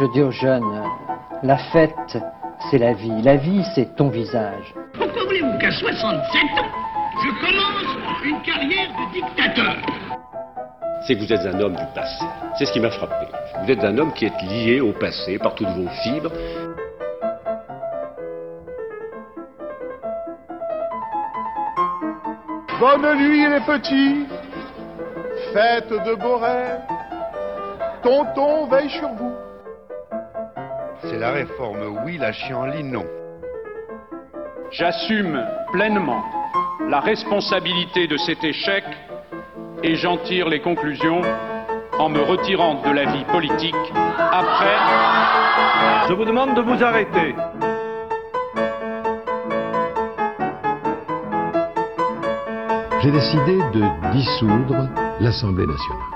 Je dis aux jeunes, la fête, c'est la vie. La vie, c'est ton visage. Pourquoi voulez-vous qu'à 67 ans, je commence une carrière de dictateur C'est que vous êtes un homme du passé. C'est ce qui m'a frappé. Vous êtes un homme qui est lié au passé par toutes vos fibres. Bonne nuit les petits, faites de beaux rêves, tonton veille sur vous. C'est la réforme oui, la chienlit non. J'assume pleinement la responsabilité de cet échec et j'en tire les conclusions en me retirant de la vie politique après. Je vous demande de vous arrêter. J'ai décidé de dissoudre l'Assemblée nationale.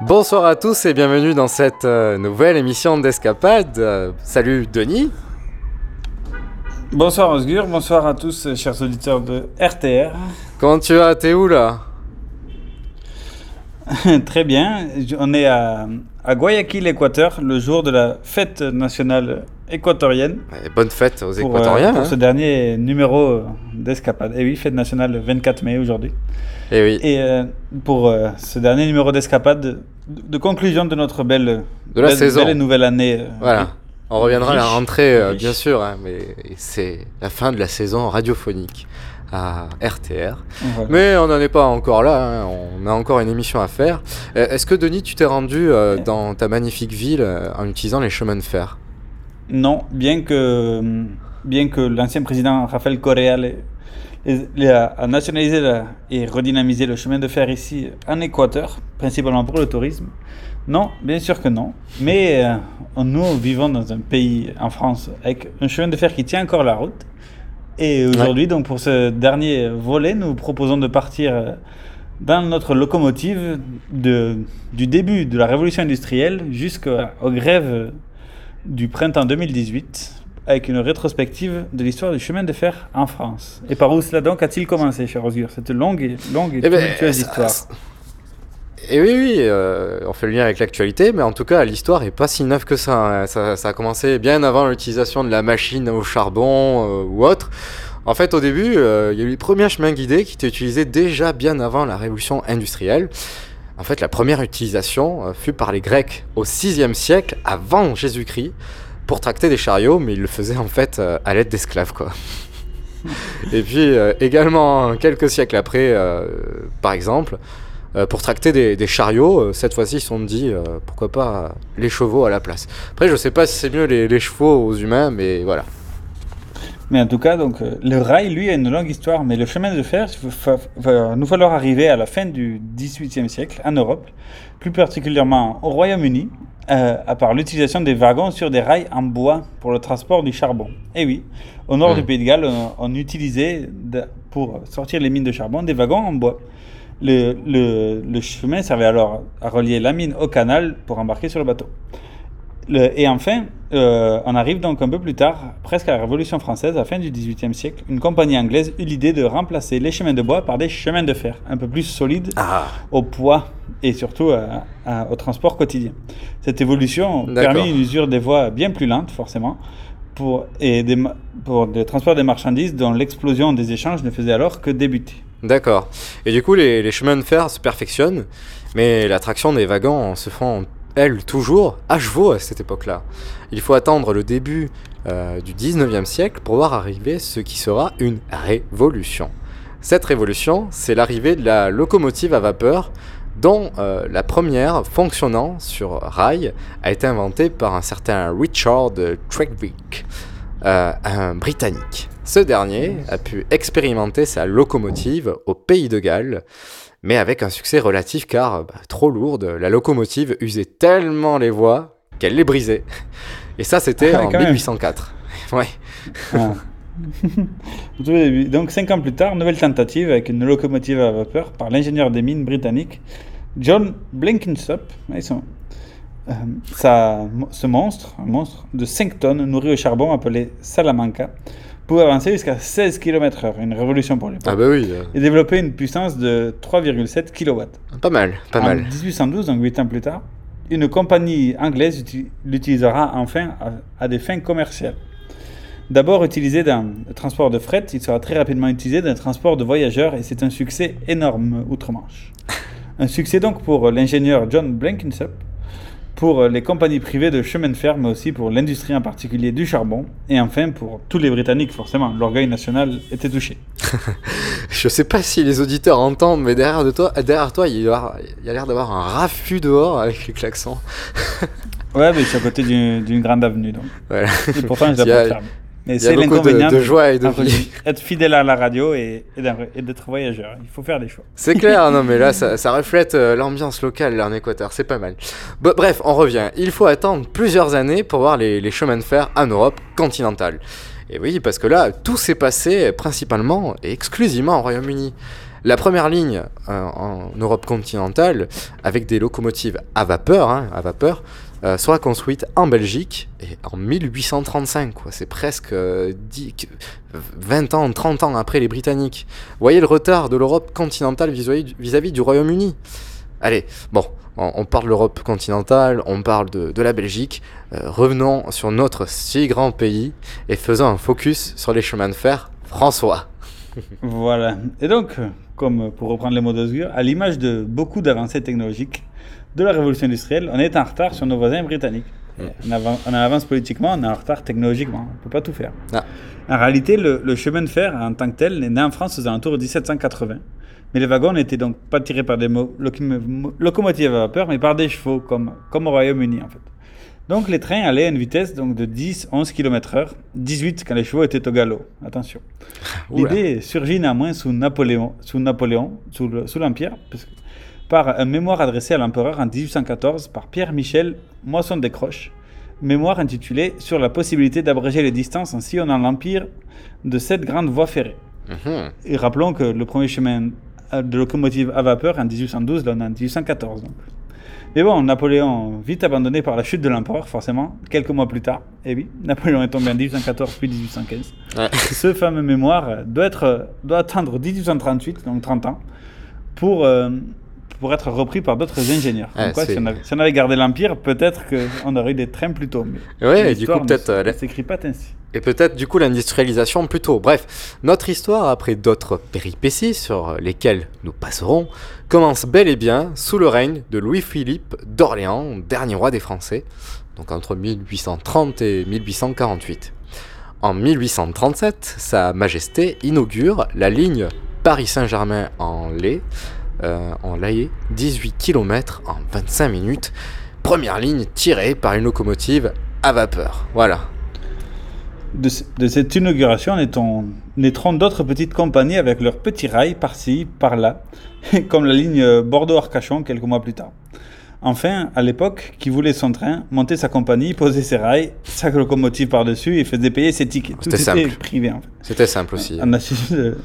Bonsoir à tous et bienvenue dans cette euh, nouvelle émission d'Escapade. Euh, salut Denis. Bonsoir Osgur, bonsoir à tous euh, chers auditeurs de RTR. Comment tu vas? T'es où là? Très bien, on est à, à Guayaquil, Équateur, le jour de la fête nationale équatorienne. Et Bonne fête aux Pour, euh, Équatoriens. pour hein. ce dernier numéro d'escapade. Et oui, fête nationale le 24 mai aujourd'hui. Eh oui, Et euh, pour euh, ce dernier numéro d'escapade, de, de conclusion de notre belle, De la belle- saison. belle et nouvelle année. euh, voilà. On reviendra à la rentrée, euh, bien sûr, hein, mais c'est la fin de la saison radiophonique à RTR. voilà. Mais on n'en est pas encore là, hein, on a encore une émission à faire. Euh, Est-ce que Denis, tu t'es rendu euh, dans ta magnifique ville euh, en utilisant les chemins de fer? Non, bien que, bien que l'ancien président Rafael Correa l'ait- les- les a, a nationalisé la- et redynamisé le chemin de fer ici en Équateur, principalement pour le tourisme. Non, bien sûr que non. Mais euh, nous vivons dans un pays, en France, avec un chemin de fer qui tient encore la route. Et aujourd'hui, donc pour ce dernier volet, nous proposons de partir euh, dans notre locomotive de, du début de la révolution industrielle jusqu'aux grèves du printemps 2018 avec une rétrospective de l'histoire du chemin de fer en France. Et par où cela donc a-t-il commencé, cher Osgur Cette longue et, longue et Eh ben, tumultueuse ça- histoire? Et oui, oui, euh, on fait le lien avec l'actualité, mais en tout cas, l'histoire est pas si neuve que ça, hein. ça. ça a commencé bien avant l'utilisation de la machine au charbon euh, ou autre. En fait, au début, euh, il y a eu les premiers chemins guidés qui étaient utilisés déjà bien avant la révolution industrielle. En fait, la première utilisation fut par les Grecs au 6e siècle avant Jésus-Christ pour tracter des chariots, mais ils le faisaient en fait à l'aide d'esclaves, quoi. Et puis, également, quelques siècles après, par exemple, pour tracter des, des chariots, euh, cette fois-ci, ils se sont dit, euh, pourquoi pas euh, les chevaux à la place. Après, je sais pas si c'est mieux les, les chevaux aux humains, mais voilà. Mais en tout cas, donc, euh, le rail, lui, a une longue histoire, mais le chemin de fer il va, va nous falloir arriver à la fin du XVIIIe siècle en Europe, plus particulièrement au Royaume-Uni, euh, à part l'utilisation des wagons sur des rails en bois pour le transport du charbon. Et oui, au nord du Pays de Galles, on, on utilisait, de- pour sortir les mines de charbon, des wagons en bois. Le, le- le chemin servait alors à relier la mine au canal pour embarquer sur le bateau. Le- et enfin, euh, on arrive donc un peu plus tard, presque à la Révolution française, à la fin du XVIIIe siècle, une compagnie anglaise eut l'idée de remplacer les chemins de bois par des chemins de fer, un peu plus solides Ah, au poids et surtout à- à- au transport quotidien. Cette évolution permit une usure des voies bien plus lente, forcément, pour, et des, pour le transport des marchandises dont l'explosion des échanges ne faisait alors que débuter. D'accord. Et du coup, les, chemins de fer se perfectionnent, mais la traction des wagons se font, elles, toujours à chevaux à cette époque-là. Il faut attendre le début euh, du 19e siècle pour voir arriver ce qui sera une révolution. Cette révolution, c'est l'arrivée de la locomotive à vapeur, dont euh, la première fonctionnant sur rail a été inventée par un certain Richard Trevithick, euh, un Britannique. Ce dernier a pu expérimenter sa locomotive au Pays de Galles, mais avec un succès relatif car bah, trop lourde, la locomotive usait tellement les voies qu'elle les brisait. Et ça, c'était Ah, en quand même. 1804. Ouais. Ah. Donc, cinq ans plus tard, nouvelle tentative avec une locomotive à vapeur par l'ingénieur des mines britannique John Blenkinsop. Ils sont- euh, ça, ce monstre, un monstre de 5 tonnes nourri au charbon appelé Salamanca, pouvait avancer jusqu'à 16 km/h, une révolution pour l'époque, Ah bah oui, euh, et développer une puissance de 3,7 kW. pas mal, pas en mal. 1812, donc 8 ans plus tard, une compagnie anglaise uti- l'utilisera enfin à, à des fins commerciales. D'abord utilisé dans le transport de fret, il sera très rapidement utilisé dans le transport de voyageurs et c'est un succès énorme outre-Manche. Un succès donc pour l'ingénieur John Blenkinsop, pour les compagnies privées de chemin de fer, mais aussi pour l'industrie en particulier du charbon, et enfin pour tous les Britanniques forcément. L'orgueil national était touché. Je sais pas si les auditeurs entendent, mais derrière, de toi, derrière toi, il y a, l'air d'avoir un raffut dehors avec les klaxons. Ouais, mais je suis à côté d'une grande avenue donc. Voilà. Et pourtant, je Il Mais c'est beaucoup de- l'inconvénient de joie et de vie. être fidèle à la radio et, d'être voyageur. Il faut faire des choix. C'est clair, non mais là ça, ça reflète euh, l'ambiance locale là en Équateur, c'est pas mal. Bon, bref, on revient. Il faut attendre plusieurs années pour voir les, les chemins de fer en Europe continentale. Et oui, parce que là, tout s'est passé principalement et exclusivement au Royaume-Uni. La première ligne euh, en Europe continentale, avec des locomotives à vapeur, hein, à vapeur euh, sera construite en Belgique et en 1835. quoi. C'est presque euh, 10, 20 ans, 30 ans après les Britanniques. Voyez le retard de l'Europe continentale vis-à-vis du Royaume-Uni? Allez, bon, on, parle de l'Europe continentale, on parle de, la Belgique. Euh, revenons sur notre si grand pays et faisons un focus sur les chemins de fer François. Voilà. Et donc, euh, comme pour reprendre les mots d'Osgur, à l'image de beaucoup d'avancées technologiques de la révolution industrielle, on est en retard sur nos voisins britanniques. On, avan- on avance politiquement, on est en retard technologiquement. On ne peut pas tout faire. Ah. En réalité, le, le chemin de fer en tant que tel est né en France aux alentours de 1780. Mais les wagons n'étaient donc pas tirés par des mo- locomo- mo- locomotives à vapeur, mais par des chevaux, comme, comme au Royaume-Uni en fait. Donc les trains allaient à une vitesse donc, de 10-11 km/h, 18 quand les chevaux étaient au galop. Attention. L'idée surgit néanmoins sous Napoléon, sous, Napoléon, sous, le- sous l'Empire, par un mémoire adressé à l'empereur en 1814 par Pierre-Michel Moisson Descroches, mémoire intitulé Sur la possibilité d'abréger les distances en sillonnant l'Empire de cette grande voie ferrée. Mhm. Et rappelons que le premier chemin euh, de locomotive à vapeur en 1812, là on est en 1814. Donc. Mais bon, Napoléon, vite abandonné par la chute de l'empereur, forcément, quelques mois plus tard. Et oui, Napoléon est tombé en 1814 puis 1815. Ouais. Ce fameux mémoire doit, être, doit attendre 1838, donc 30 ans, pour, euh, pour être repris par d'autres ingénieurs. Quoi, c'est- si, on avait, si on avait gardé l'Empire, peut-être qu'on aurait eu des trains plus tôt. Et du coup, peut-être, euh, s'écrit pas ainsi. Et peut-être du coup l'industrialisation plus tôt. Bref, notre histoire, après d'autres péripéties sur lesquelles nous passerons, commence bel et bien sous le règne de Louis-Philippe d'Orléans, dernier roi des Français, donc entre 1830 et 1848. En 1837, Sa Majesté inaugure la ligne Paris-Saint-Germain en lait, euh, en laillé, 18 km en 25 minutes. Première ligne tirée par une locomotive à vapeur. Voilà. De, de cette inauguration naîtront d'autres petites compagnies avec leurs petits rails par-ci, par-là, comme la ligne Bordeaux-Arcachon quelques mois plus tard. Enfin, à l'époque, qui voulait son train, montait sa compagnie, posait ses rails, sa locomotive par-dessus et faisait payer ses tickets. Tout C'était était simple. privé en fait. C'était simple aussi. On a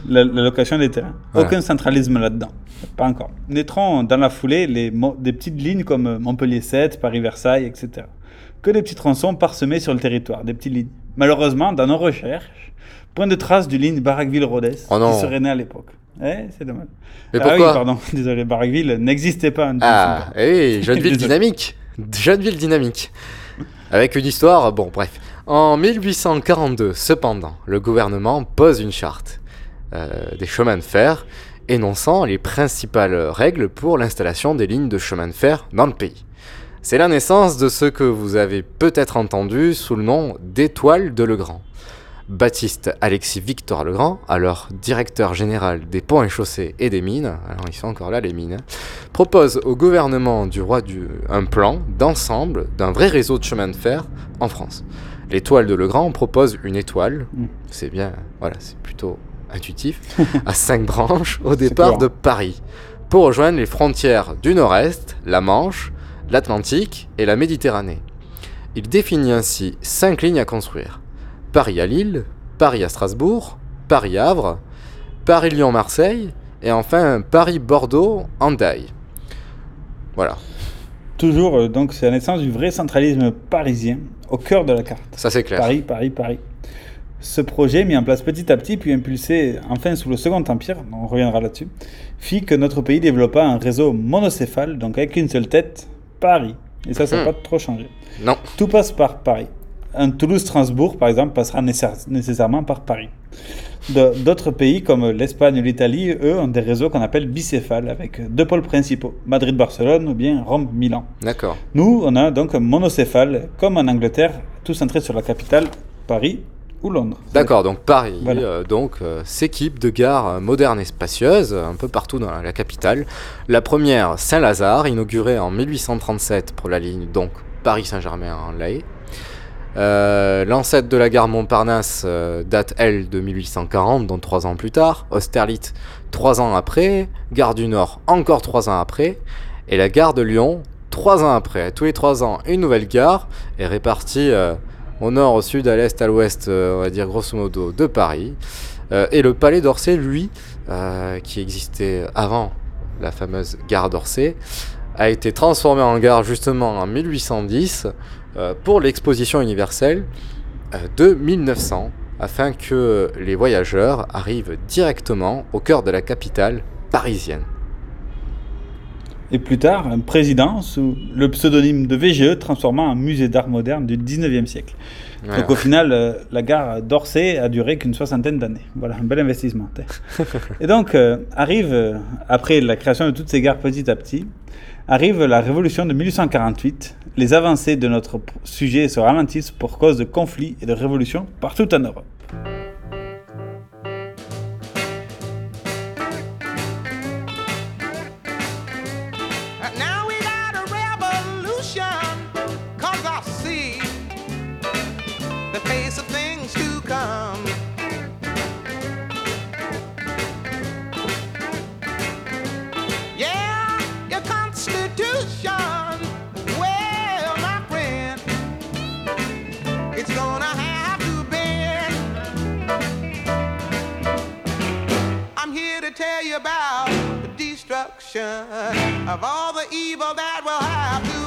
la, la location des terrains. Voilà. Aucun centralisme là-dedans. Pas encore. Naîtront dans la foulée les, des petites lignes comme euh, Montpellier 7, Paris-Versailles, etc. Que des petits tronçons parsemés sur le territoire, des petites lignes. Malheureusement, dans nos recherches, point de trace du ligne Barraqueville-Rodez, Oh qui serait né à l'époque. Eh, c'est dommage. Mais ah pourquoi oui, pardon, désolé, Barraqueville n'existait pas Ah, 1850. eh jeune ville dynamique. Jeune ville dynamique. Avec une histoire, bon, bref. En 1842, cependant, le gouvernement pose une charte euh, des chemins de fer énonçant les principales règles pour l'installation des lignes de chemin de fer dans le pays. C'est la naissance de ce que vous avez peut-être entendu sous le nom d'étoile de Legrand. Baptiste Alexis Victor Legrand, alors directeur général des ponts et chaussées et des mines, alors ils sont encore là les mines, propose au gouvernement du roi du un plan d'ensemble d'un vrai réseau de chemin de fer en France. L'étoile de Legrand propose une étoile, Mm. c'est bien, voilà, c'est plutôt intuitif, à cinq branches au départ de Paris, pour rejoindre les frontières du Nord-Est, la Manche, l'Atlantique et la Méditerranée. Il définit ainsi cinq lignes à construire. Paris à Lille, Paris à Strasbourg, Paris Havre, Paris Lyon Marseille et enfin Paris Bordeaux Hendaye. Voilà, Toujours, euh, donc, c'est la naissance du vrai centralisme parisien au cœur de la carte. ça c'est clair. Paris, Paris, Paris. Ce projet, mis en place petit à petit, puis impulsé enfin sous le Second Empire, on reviendra là-dessus, fit que notre pays développa un réseau monocéphale, donc avec une seule tête, Paris. Et ça, ça n'a Hmm. pas trop changé. Non. Tout passe par Paris. Un Toulouse-Strasbourg, par exemple, passera nécessaire- nécessairement par Paris. D'autres pays comme l'Espagne ou l'Italie, eux, ont des réseaux qu'on appelle bicéphales, avec deux pôles principaux, Madrid-Barcelone ou bien Rome-Milan. D'accord. Nous, on a donc un monocéphale, comme en Angleterre, tout centré sur la capitale, Paris ou Londres. D'accord, donc Paris Voilà. euh, donc euh, s'équipe de gares modernes et spacieuses un peu partout dans la, capitale. La première, Saint-Lazare, inaugurée en 1837 pour la ligne donc Paris-Saint-Germain en Laye. Euh, L'ancêtre de la gare Montparnasse euh, date elle de 1840, donc trois ans plus tard. Austerlitz, trois ans après. Gare du Nord, encore trois ans après. Et la gare de Lyon, trois ans après. Tous les trois ans, une nouvelle gare est répartie euh, au nord, au sud, à l'est, à l'ouest, on va dire grosso modo, de Paris. Et le palais d'Orsay, lui, qui existait avant la fameuse gare d'Orsay, a été transformé en gare justement en 1810 euh, pour l'exposition universelle euh, de 1900, afin que les voyageurs arrivent directement au cœur de la capitale parisienne. Et plus tard, un président sous le pseudonyme de VGE transforma en musée d'art moderne du 19e siècle. Donc au final, euh, la gare d'Orsay a duré qu'une soixantaine d'années. Voilà, un bel investissement. Et donc, euh, arrive, euh, après la création de toutes ces gares petit à petit, arrive la révolution de 1848. Les avancées de notre sujet se ralentissent pour cause de conflits et de révolutions partout en Europe. You about the destruction of all the evil that will have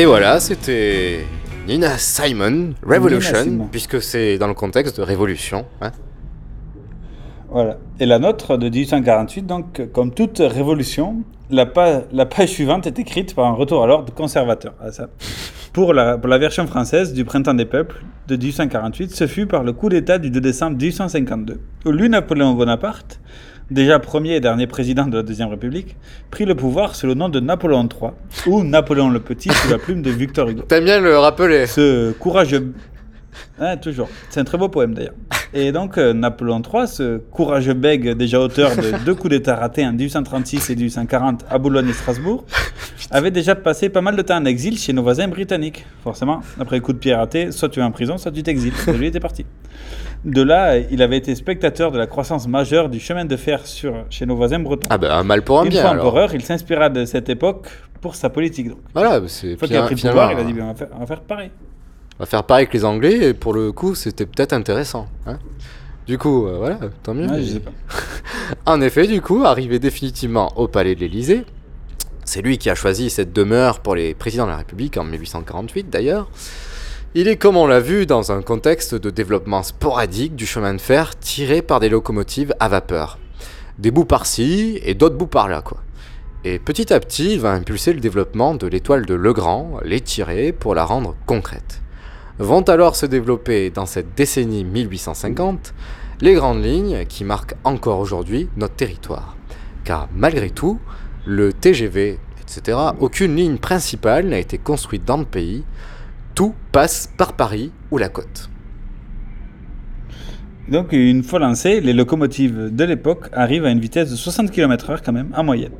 Et voilà, c'était Nina Simon, Revolution, Nina Simon. puisque c'est dans le contexte de révolution. hein. Voilà. Et la nôtre de 1848, donc, comme toute révolution, la, pa- la page suivante est écrite par un retour à l'ordre conservateur. Ah, ça. Pour, la, pour la version française du Printemps des peuples de 1848, ce fut par le coup d'État du 2 décembre 1852, où lui, Napoléon Bonaparte, déjà premier et dernier président de la Deuxième République, prit le pouvoir sous le nom de Napoléon III, ou Napoléon le Petit sous la plume de Victor Hugo. T'aimes bien le rappeler Ce courageux... Hein, toujours. C'est un très beau poème d'ailleurs. Et donc, euh, Napoléon III, ce courageux bègue déjà auteur de deux coups d'État ratés en 1836 et 1840 à Boulogne et Strasbourg, avait déjà passé pas mal de temps en exil chez nos voisins britanniques. Forcément, après le coup de pied raté, soit tu es en prison, soit tu t'exiles. Et lui était parti. De là, il avait été spectateur de la croissance majeure du chemin de fer sur, chez nos voisins bretons. Ah ben, un mal pour un Une bien. fois alors. empereur, il s'inspira de cette époque pour sa politique. Donc. Voilà, c'est Une fois qu'il a pris le pouvoir, il a dit, ben, on va faire, on va faire pareil. On va faire pareil que les Anglais, et pour le coup, c'était peut-être intéressant. hein. du coup, euh, voilà, tant mieux. Ouais, mais- je sais pas. en effet, du coup, arrivé définitivement au palais de l'Élysée, c'est lui qui a choisi cette demeure pour les présidents de la République en 1848 d'ailleurs. Il est, comme on l'a vu, dans un contexte de développement sporadique du chemin de fer tiré par des locomotives à vapeur. Des bouts par-ci et d'autres bouts par-là, quoi. Et petit à petit, il va impulser le développement de l'étoile de Legrand, l'étirer pour la rendre concrète. Vont alors se développer dans cette décennie 1850 les grandes lignes qui marquent encore aujourd'hui notre territoire. Car malgré tout, le TGV, etc., aucune ligne principale n'a été construite dans le pays. Tout passe par Paris ou la côte. Donc, une fois lancées, les locomotives de l'époque arrivent à une vitesse de 60 km/h quand même, en moyenne.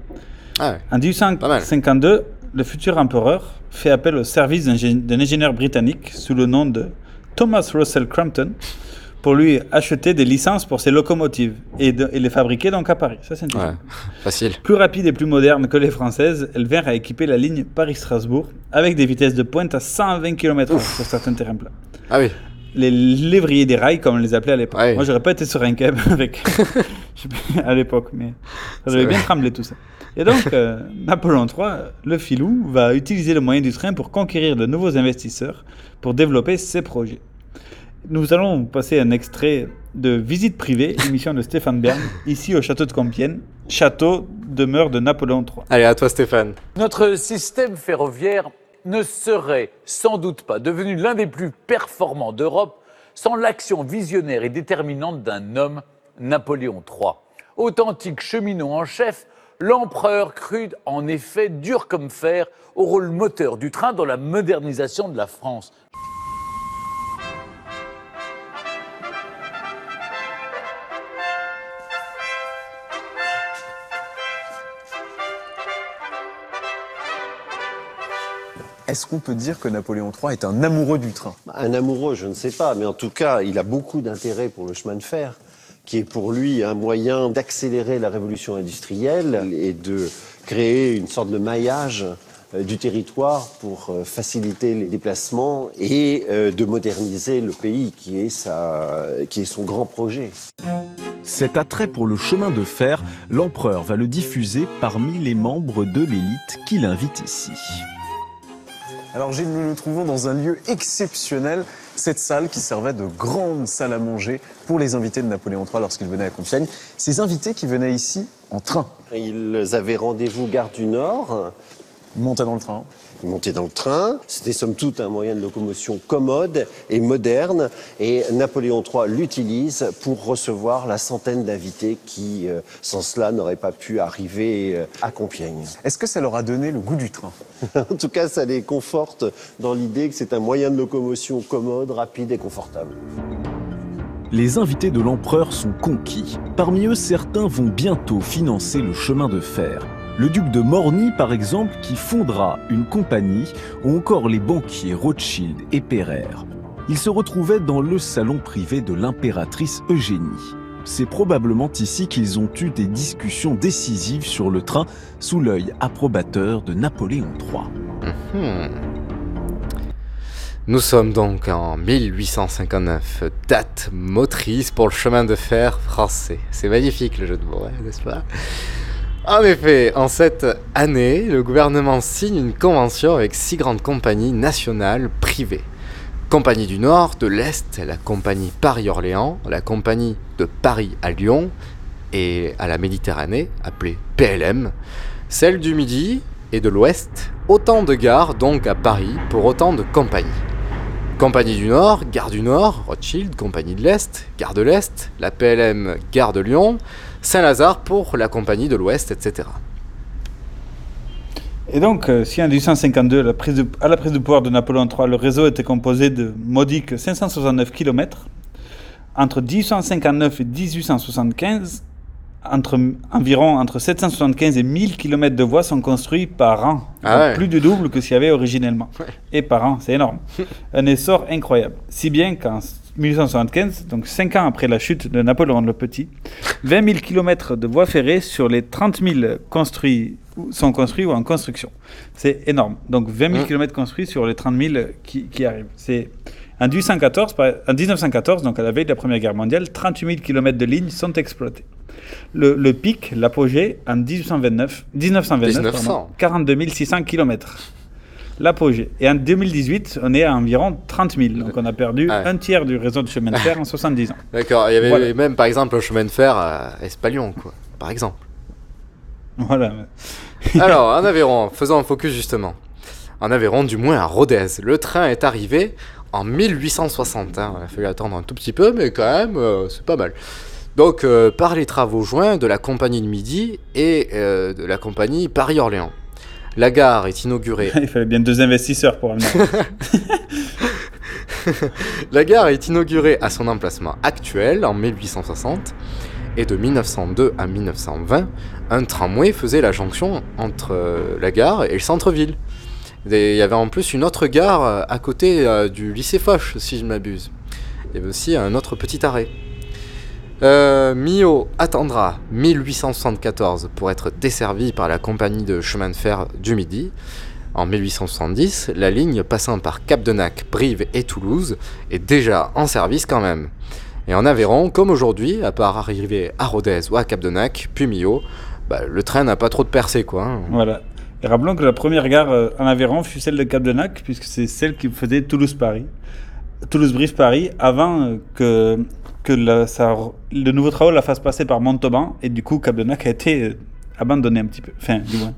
Ah ouais. En 1852, le futur empereur fait appel au service d'un ingénieur britannique sous le nom de Thomas Russell Crampton pour lui acheter des licences pour ses locomotives et, de- et les fabriquer donc à Paris. Ça, c'est. Ouais, facile. Plus rapide et plus moderne que les françaises, elles vinrent à équiper la ligne Paris-Strasbourg avec des vitesses de pointe à 120 km/h sur certains terrains plats. Ah oui. Les lévriers des rails, comme on les appelait à l'époque. Ouais. Moi, j'aurais pas été sur un cab avec à l'époque, mais ça devait bien trembler tout ça. Et donc, euh, Napoléon III, le filou, va utiliser le moyen du train pour conquérir de nouveaux investisseurs pour développer ses projets. Nous allons passer un extrait de Visite privée, émission de Stéphane Bern, ici au château de Compiègne, château demeure de Napoléon III. Allez, à toi Stéphane. Notre système ferroviaire ne serait sans doute pas devenu l'un des plus performants d'Europe sans l'action visionnaire et déterminante d'un homme, Napoléon III. Authentique cheminot en chef, l'empereur crut en effet dur comme fer au rôle moteur du train dans la modernisation de la France. Est-ce qu'on peut dire que Napoléon III est un amoureux du train? Un amoureux, je ne sais pas, mais en tout cas, il a beaucoup d'intérêt pour le chemin de fer, qui est pour lui un moyen d'accélérer la révolution industrielle et de créer une sorte de maillage euh, du territoire pour euh, faciliter les déplacements et euh, de moderniser le pays, qui est, sa, qui est son grand projet. Cet attrait pour le chemin de fer, l'empereur va le diffuser parmi les membres de l'élite qu'il invite ici. Alors Gilles, nous nous trouvons dans un lieu exceptionnel, cette salle qui servait de grande salle à manger pour les invités de Napoléon III lorsqu'il venait à Compiègne. Ces invités qui venaient ici en train. Ils avaient rendez-vous gare du Nord. Montaient dans le train. Montaient dans le train. C'était somme toute un moyen de locomotion commode et moderne. Et Napoléon III l'utilise pour recevoir la centaine d'invités qui, euh, sans cela, n'auraient pas pu arriver euh, à Compiègne. Est-ce que ça leur a donné le goût du train? En tout cas, ça les conforte dans l'idée que c'est un moyen de locomotion commode, rapide et confortable. Les invités de l'empereur sont conquis. Parmi eux, certains vont bientôt financer le chemin de fer. Le duc de Morny, par exemple, qui fondera une compagnie, ou encore les banquiers Rothschild et Pereire. Ils se retrouvaient dans le salon privé de l'impératrice Eugénie. C'est probablement ici qu'ils ont eu des discussions décisives sur le train sous l'œil approbateur de Napoléon III. Hmm. Nous sommes donc en 1859, date motrice pour le chemin de fer français. C'est magnifique le jeu de mots, hein, n'est-ce pas? En effet, en cette année, le gouvernement signe une convention avec six grandes compagnies nationales privées. Compagnie du Nord, de l'Est, la compagnie Paris-Orléans, la compagnie de Paris à Lyon et à la Méditerranée, appelée PLM, celle du Midi et de l'Ouest, autant de gares donc à Paris pour autant de compagnies. Compagnie du Nord, Gare du Nord, Rothschild, Compagnie de l'Est, Gare de l'Est, la PLM, Gare de Lyon, Saint-Lazare pour la Compagnie de l'Ouest, etc. Et donc, euh, si en 1852, la prise de- à la prise du pouvoir de Napoléon III, le réseau était composé de modiques 569 km, Entre 1859 et 1875, entre, environ entre 775 et 1000 km de voies sont construits par an. Ah Donc ouais. Plus du double que ce qu'il y avait originellement. Et par an, c'est énorme. Un essor incroyable. Si bien qu'en 1875, donc 5 ans après la chute de Napoléon le Petit, 20 000 km de voies ferrées sur les 30 000 construits, ou- sont construits ou en construction. C'est énorme. Donc 20 000 Mm. km construits sur les 30 000 qui, qui arrivent. C'est en 1814, par- en 1914, donc à la veille de la Première Guerre mondiale, 38 000 km de lignes sont exploités. Le, le pic, l'apogée, en 1829, 1929, 1900. pardon, 42 600 km. L'apogée. Et en 2018, on est à environ 30 000. Donc on a perdu Ah un tiers du réseau de chemin de fer en 70 ans. D'accord, il y avait Voilà. même par exemple le chemin de fer à Espalion, quoi, par exemple. Voilà. Alors, en Aveyron, faisons un focus justement. En Aveyron, du moins à Rodez, le train est arrivé en 1860. hein. Il a fallu attendre un tout petit peu, mais quand même, euh, c'est pas mal. Donc, euh, par les travaux joints de la Compagnie de Midi et euh, de la Compagnie Paris-Orléans. La gare est inaugurée. Il fallait bien deux investisseurs pour amener. La gare est inaugurée à son emplacement actuel en 1860 et de 1902 à 1920, un tramway faisait la jonction entre euh, la gare et le centre-ville. Il y avait en plus une autre gare euh, à côté euh, du lycée Foch, si je ne m'abuse. Il y avait aussi un autre petit arrêt. Euh, Millau attendra 1874 pour être desservi par la compagnie de chemin de fer du Midi. En 1870, la ligne passant par Capdenac, Brive et Toulouse est déjà en service quand même. Et en Aveyron, comme aujourd'hui, à part arriver à Rodez ou à Capdenac, puis Millau, bah, le train n'a pas trop de percée hein. Voilà. Et rappelons que la première gare euh, en Aveyron fut celle de Capdenac, puisque c'est celle qui faisait Toulouse-Paris. Toulouse-Brive-Paris, avant euh, que, que la- ça- le nouveau travaux la fasse passer par Montauban, et du coup Capdenac a été euh, abandonné un petit peu. Enfin, du moins,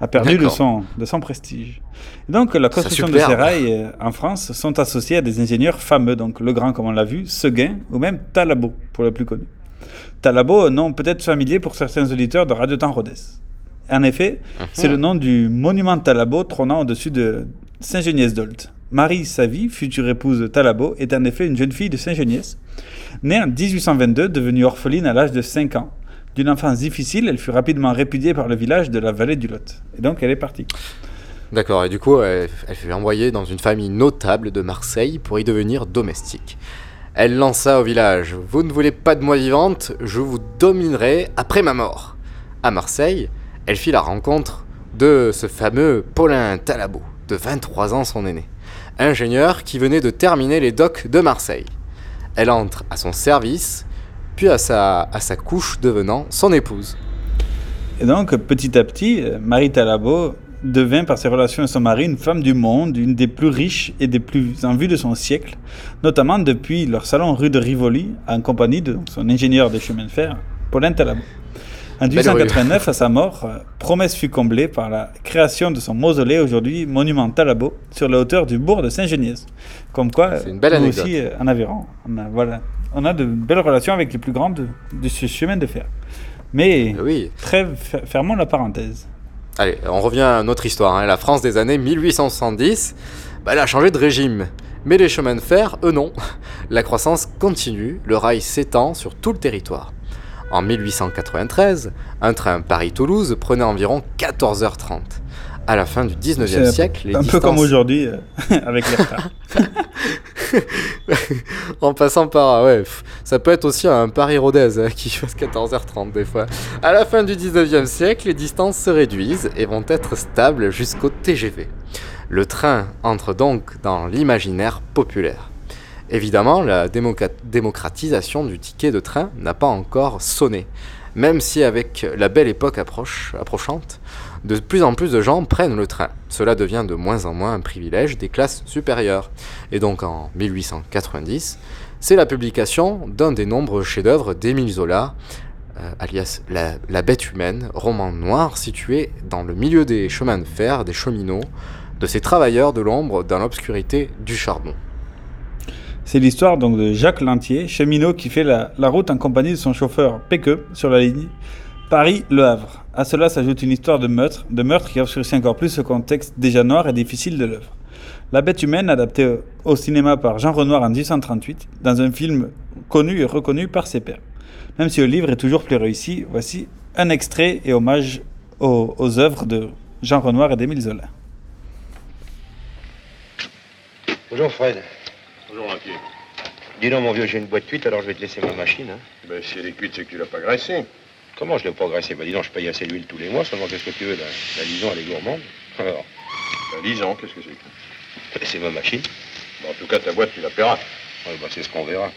a perdu de son, de son prestige. Et donc la construction de ces rails euh, en France sont associés à des ingénieurs fameux, donc Legrand comme on l'a vu, Seguin ou même Talabot pour le plus connu. Talabot, nom peut-être familier pour certains auditeurs de Radio Temps Rodez. En effet, c'est le nom du monument Talabot trônant au-dessus de Saint-Geniès-d'Olt. Marie Savy, future épouse de Talabot, est en effet une jeune fille de Saint-Geniès. Née en 1822, devenue orpheline à l'âge de 5 ans. D'une enfance difficile, elle fut rapidement répudiée par le village de la vallée du Lot. Et donc elle est partie. D'accord, et du coup, elle, fut envoyée dans une famille notable de Marseille pour y devenir domestique. Elle lança au village Vous ne voulez pas de moi vivante, je vous dominerai après ma mort. À Marseille, elle fit la rencontre de ce fameux Paulin Talabot, de 23 ans son aîné, ingénieur qui venait de terminer les docks de Marseille. Elle entre à son service, puis à sa, à sa couche devenant son épouse. Et donc, petit à petit, Marie Talabot devint, par ses relations avec son mari, une femme du monde, une des plus riches et des plus en vue de son siècle, notamment depuis leur salon rue de Rivoli, en compagnie de son ingénieur des chemins de fer, Paulin Talabot. En Belle rue. 1889, à sa mort, euh, promesse fut comblée par la création de son mausolée, aujourd'hui monument Talabot, sur la hauteur du bourg de Saint-Geniès. Comme quoi, une belle nous aussi, euh, en Aveyron, on a, voilà, on a de belles relations avec les plus grands de, de ce chemin de fer. Mais, oui. très, fer- fermons la parenthèse. Allez, on revient à notre histoire. hein. La France des années 1870, bah, elle a changé de régime. Mais les chemins de fer, eux non. La croissance continue, le rail s'étend sur tout le territoire. En 1893, un train Paris-Toulouse prenait environ 14h30. À la fin du 19e C'est siècle, les un peu comme aujourd'hui, euh, avec les en passant par. Ouais, pff, ça peut être aussi un Paris-Rodez hein, qui fasse 14h30 des fois. À la fin du 19e siècle, les distances se réduisent et vont être stables jusqu'au TGV. Le train entre donc dans l'imaginaire populaire. Évidemment, la démocratisation du ticket de train n'a pas encore sonné, même si avec la belle époque approchante, de plus en plus de gens prennent le train. Cela devient de moins en moins un privilège des classes supérieures. Et donc en 1890, c'est la publication d'un des nombreux chefs-d'œuvre d'Émile Zola, euh, alias La Bête humaine, roman noir situé dans le milieu des chemins de fer, des cheminots, de ces travailleurs de l'ombre dans l'obscurité du charbon. C'est l'histoire donc de Jacques Lantier, cheminot qui fait la, route en compagnie de son chauffeur Péqueux sur la ligne Paris-Le Havre. À cela s'ajoute une histoire de meurtre, de meurtre qui obscurcit encore plus ce contexte déjà noir et difficile de l'œuvre. La bête humaine, adaptée au cinéma par Jean Renoir en 1838, dans un film connu et reconnu par ses pairs. Même si le livre est toujours plus réussi, voici un extrait et hommage aux, aux œuvres de Jean Renoir et d'Émile Zola. Bonjour Fred. Inquiet. Dis donc mon vieux, j'ai une boîte cuite, alors je vais te laisser ma machine. Hein. Ben, si elle est cuite, c'est que tu l'as pas graissée. Comment je l'ai pas graissé Bah dis donc, je paye assez d'huile tous les mois, seulement qu'est-ce que tu veux, la, la lison elle est gourmande. Alors, Ben, 10 ans, qu'est-ce que c'est que c'est ma machine. En tout cas, ta boîte, tu la paieras. Ouais, bah c'est ce qu'on verra.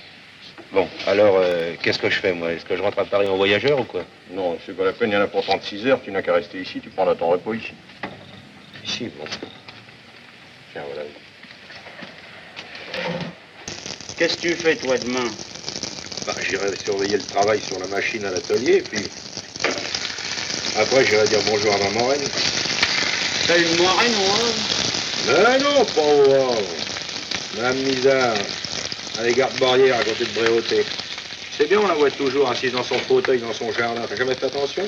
Bon, alors euh, qu'est-ce que je fais moi? Est-ce que je rentre à Paris en voyageur ou quoi? Non, c'est pas la peine, il y en a pour 36 heures, tu n'as qu'à rester ici, tu prendras ton repos ici. Ici, bon. Tiens, voilà. Qu'est-ce que tu fais, toi, demain Bah, j'irai surveiller le travail sur la machine à l'atelier, puis après j'irai dire bonjour à ma moraine. T'as une moraine, moi Mais non, pas au Havre. Madame Misard, à les gardes-barrières à côté de Bréauté. C'est bien, on la voit toujours assise dans son fauteuil, dans son jardin. T'as jamais fait attention?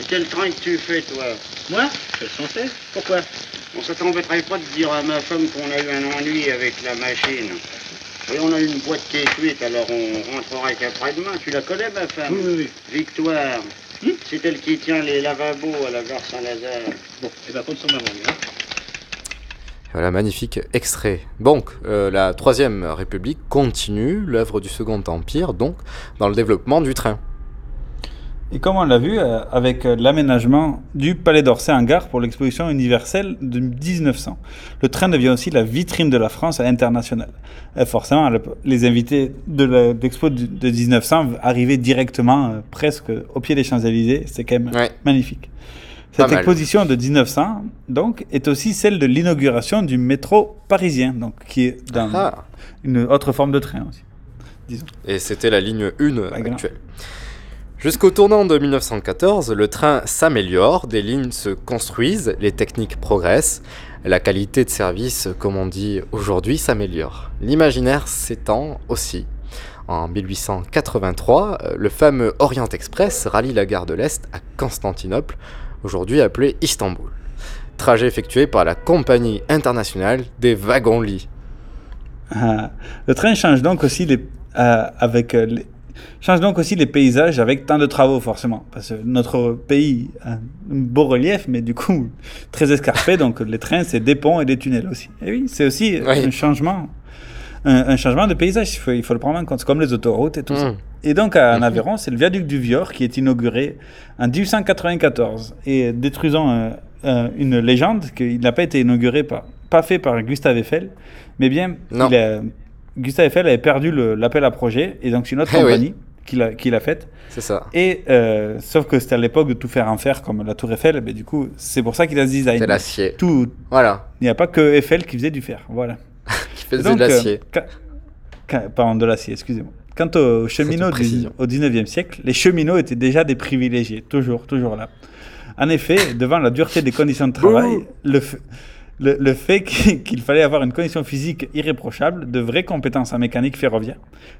Et quel train que tu fais, toi? Moi? Je le sentais. Pourquoi? On ça t'embêterait pas de dire à ma femme qu'on a eu un ennui avec la machine. Et on a une boîte qui est cuite, alors on rentrera qu'après-demain. Tu la connais, ma femme Oui, oui, oui. Victoire. C'est elle qui tient les lavabos à la gare Saint-Lazare. Bon, et ben compte sur ma voix, hein. Voilà, magnifique extrait. Donc, euh, la Troisième République continue l'œuvre du Second Empire, donc, dans le développement du train. Et comme on l'a vu, euh, avec euh, l'aménagement du Palais d'Orsay en gare pour l'exposition universelle de 1900, le train devient aussi la vitrine de la France à l'international. Et forcément, le- les invités de d'expo de, de 1900 arrivaient directement, euh, presque au pied des Champs-Élysées. C'est quand même magnifique. Cette exposition de 1900, donc, est aussi celle de l'inauguration du métro parisien, donc, qui est dans Ah. une autre forme de train aussi. Disons. Et c'était la ligne 1 actuelle. Jusqu'au tournant de 1914, le train s'améliore, des lignes se construisent, les techniques progressent, la qualité de service, comme on dit aujourd'hui, s'améliore. L'imaginaire s'étend aussi. En 1883, euh, le fameux Orient Express rallie la gare de l'Est à Constantinople, aujourd'hui appelée Istanbul. Trajet effectué par la Compagnie internationale des wagons-lits. Ah, le train change donc aussi euh, avec euh, les- change donc aussi les paysages avec tant de travaux forcément parce que notre pays a un beau relief mais du coup très escarpé donc les trains c'est des ponts et des tunnels aussi. Et oui, c'est aussi un changement un, un changement de paysage, il faut, il faut le prendre en compte, C'est comme les autoroutes et tout ça. Mm. Et donc à- en Aveyron, c'est le viaduc du Vior qui est inauguré en 1894 et détruisant euh, euh, une légende qu'il n'a pas été inauguré par, pas fait par Gustave Eiffel, mais bien Non. il a- Gustave Eiffel avait perdu l'appel à projet et donc c'est une autre Eh oui. compagnie qui l'a qui l'a faite. C'est ça. Et euh, sauf que c'était à l'époque de tout faire en fer comme la Tour Eiffel, mais du coup c'est pour ça qu'il a ce design. C'est l'acier. Tout. Voilà. Il n'y a pas que Eiffel qui faisait du fer. Voilà. Qui faisait donc, de l'acier. euh, quand- quand- pardon, de l'acier, excusez-moi. Quant aux cheminots du, au 19e siècle, les cheminots étaient déjà des privilégiés, toujours, toujours là. En effet, devant la dureté des conditions de travail, le, le, le fait qu'il fallait avoir une condition physique irréprochable, de vraies compétences en mécanique ferroviaire,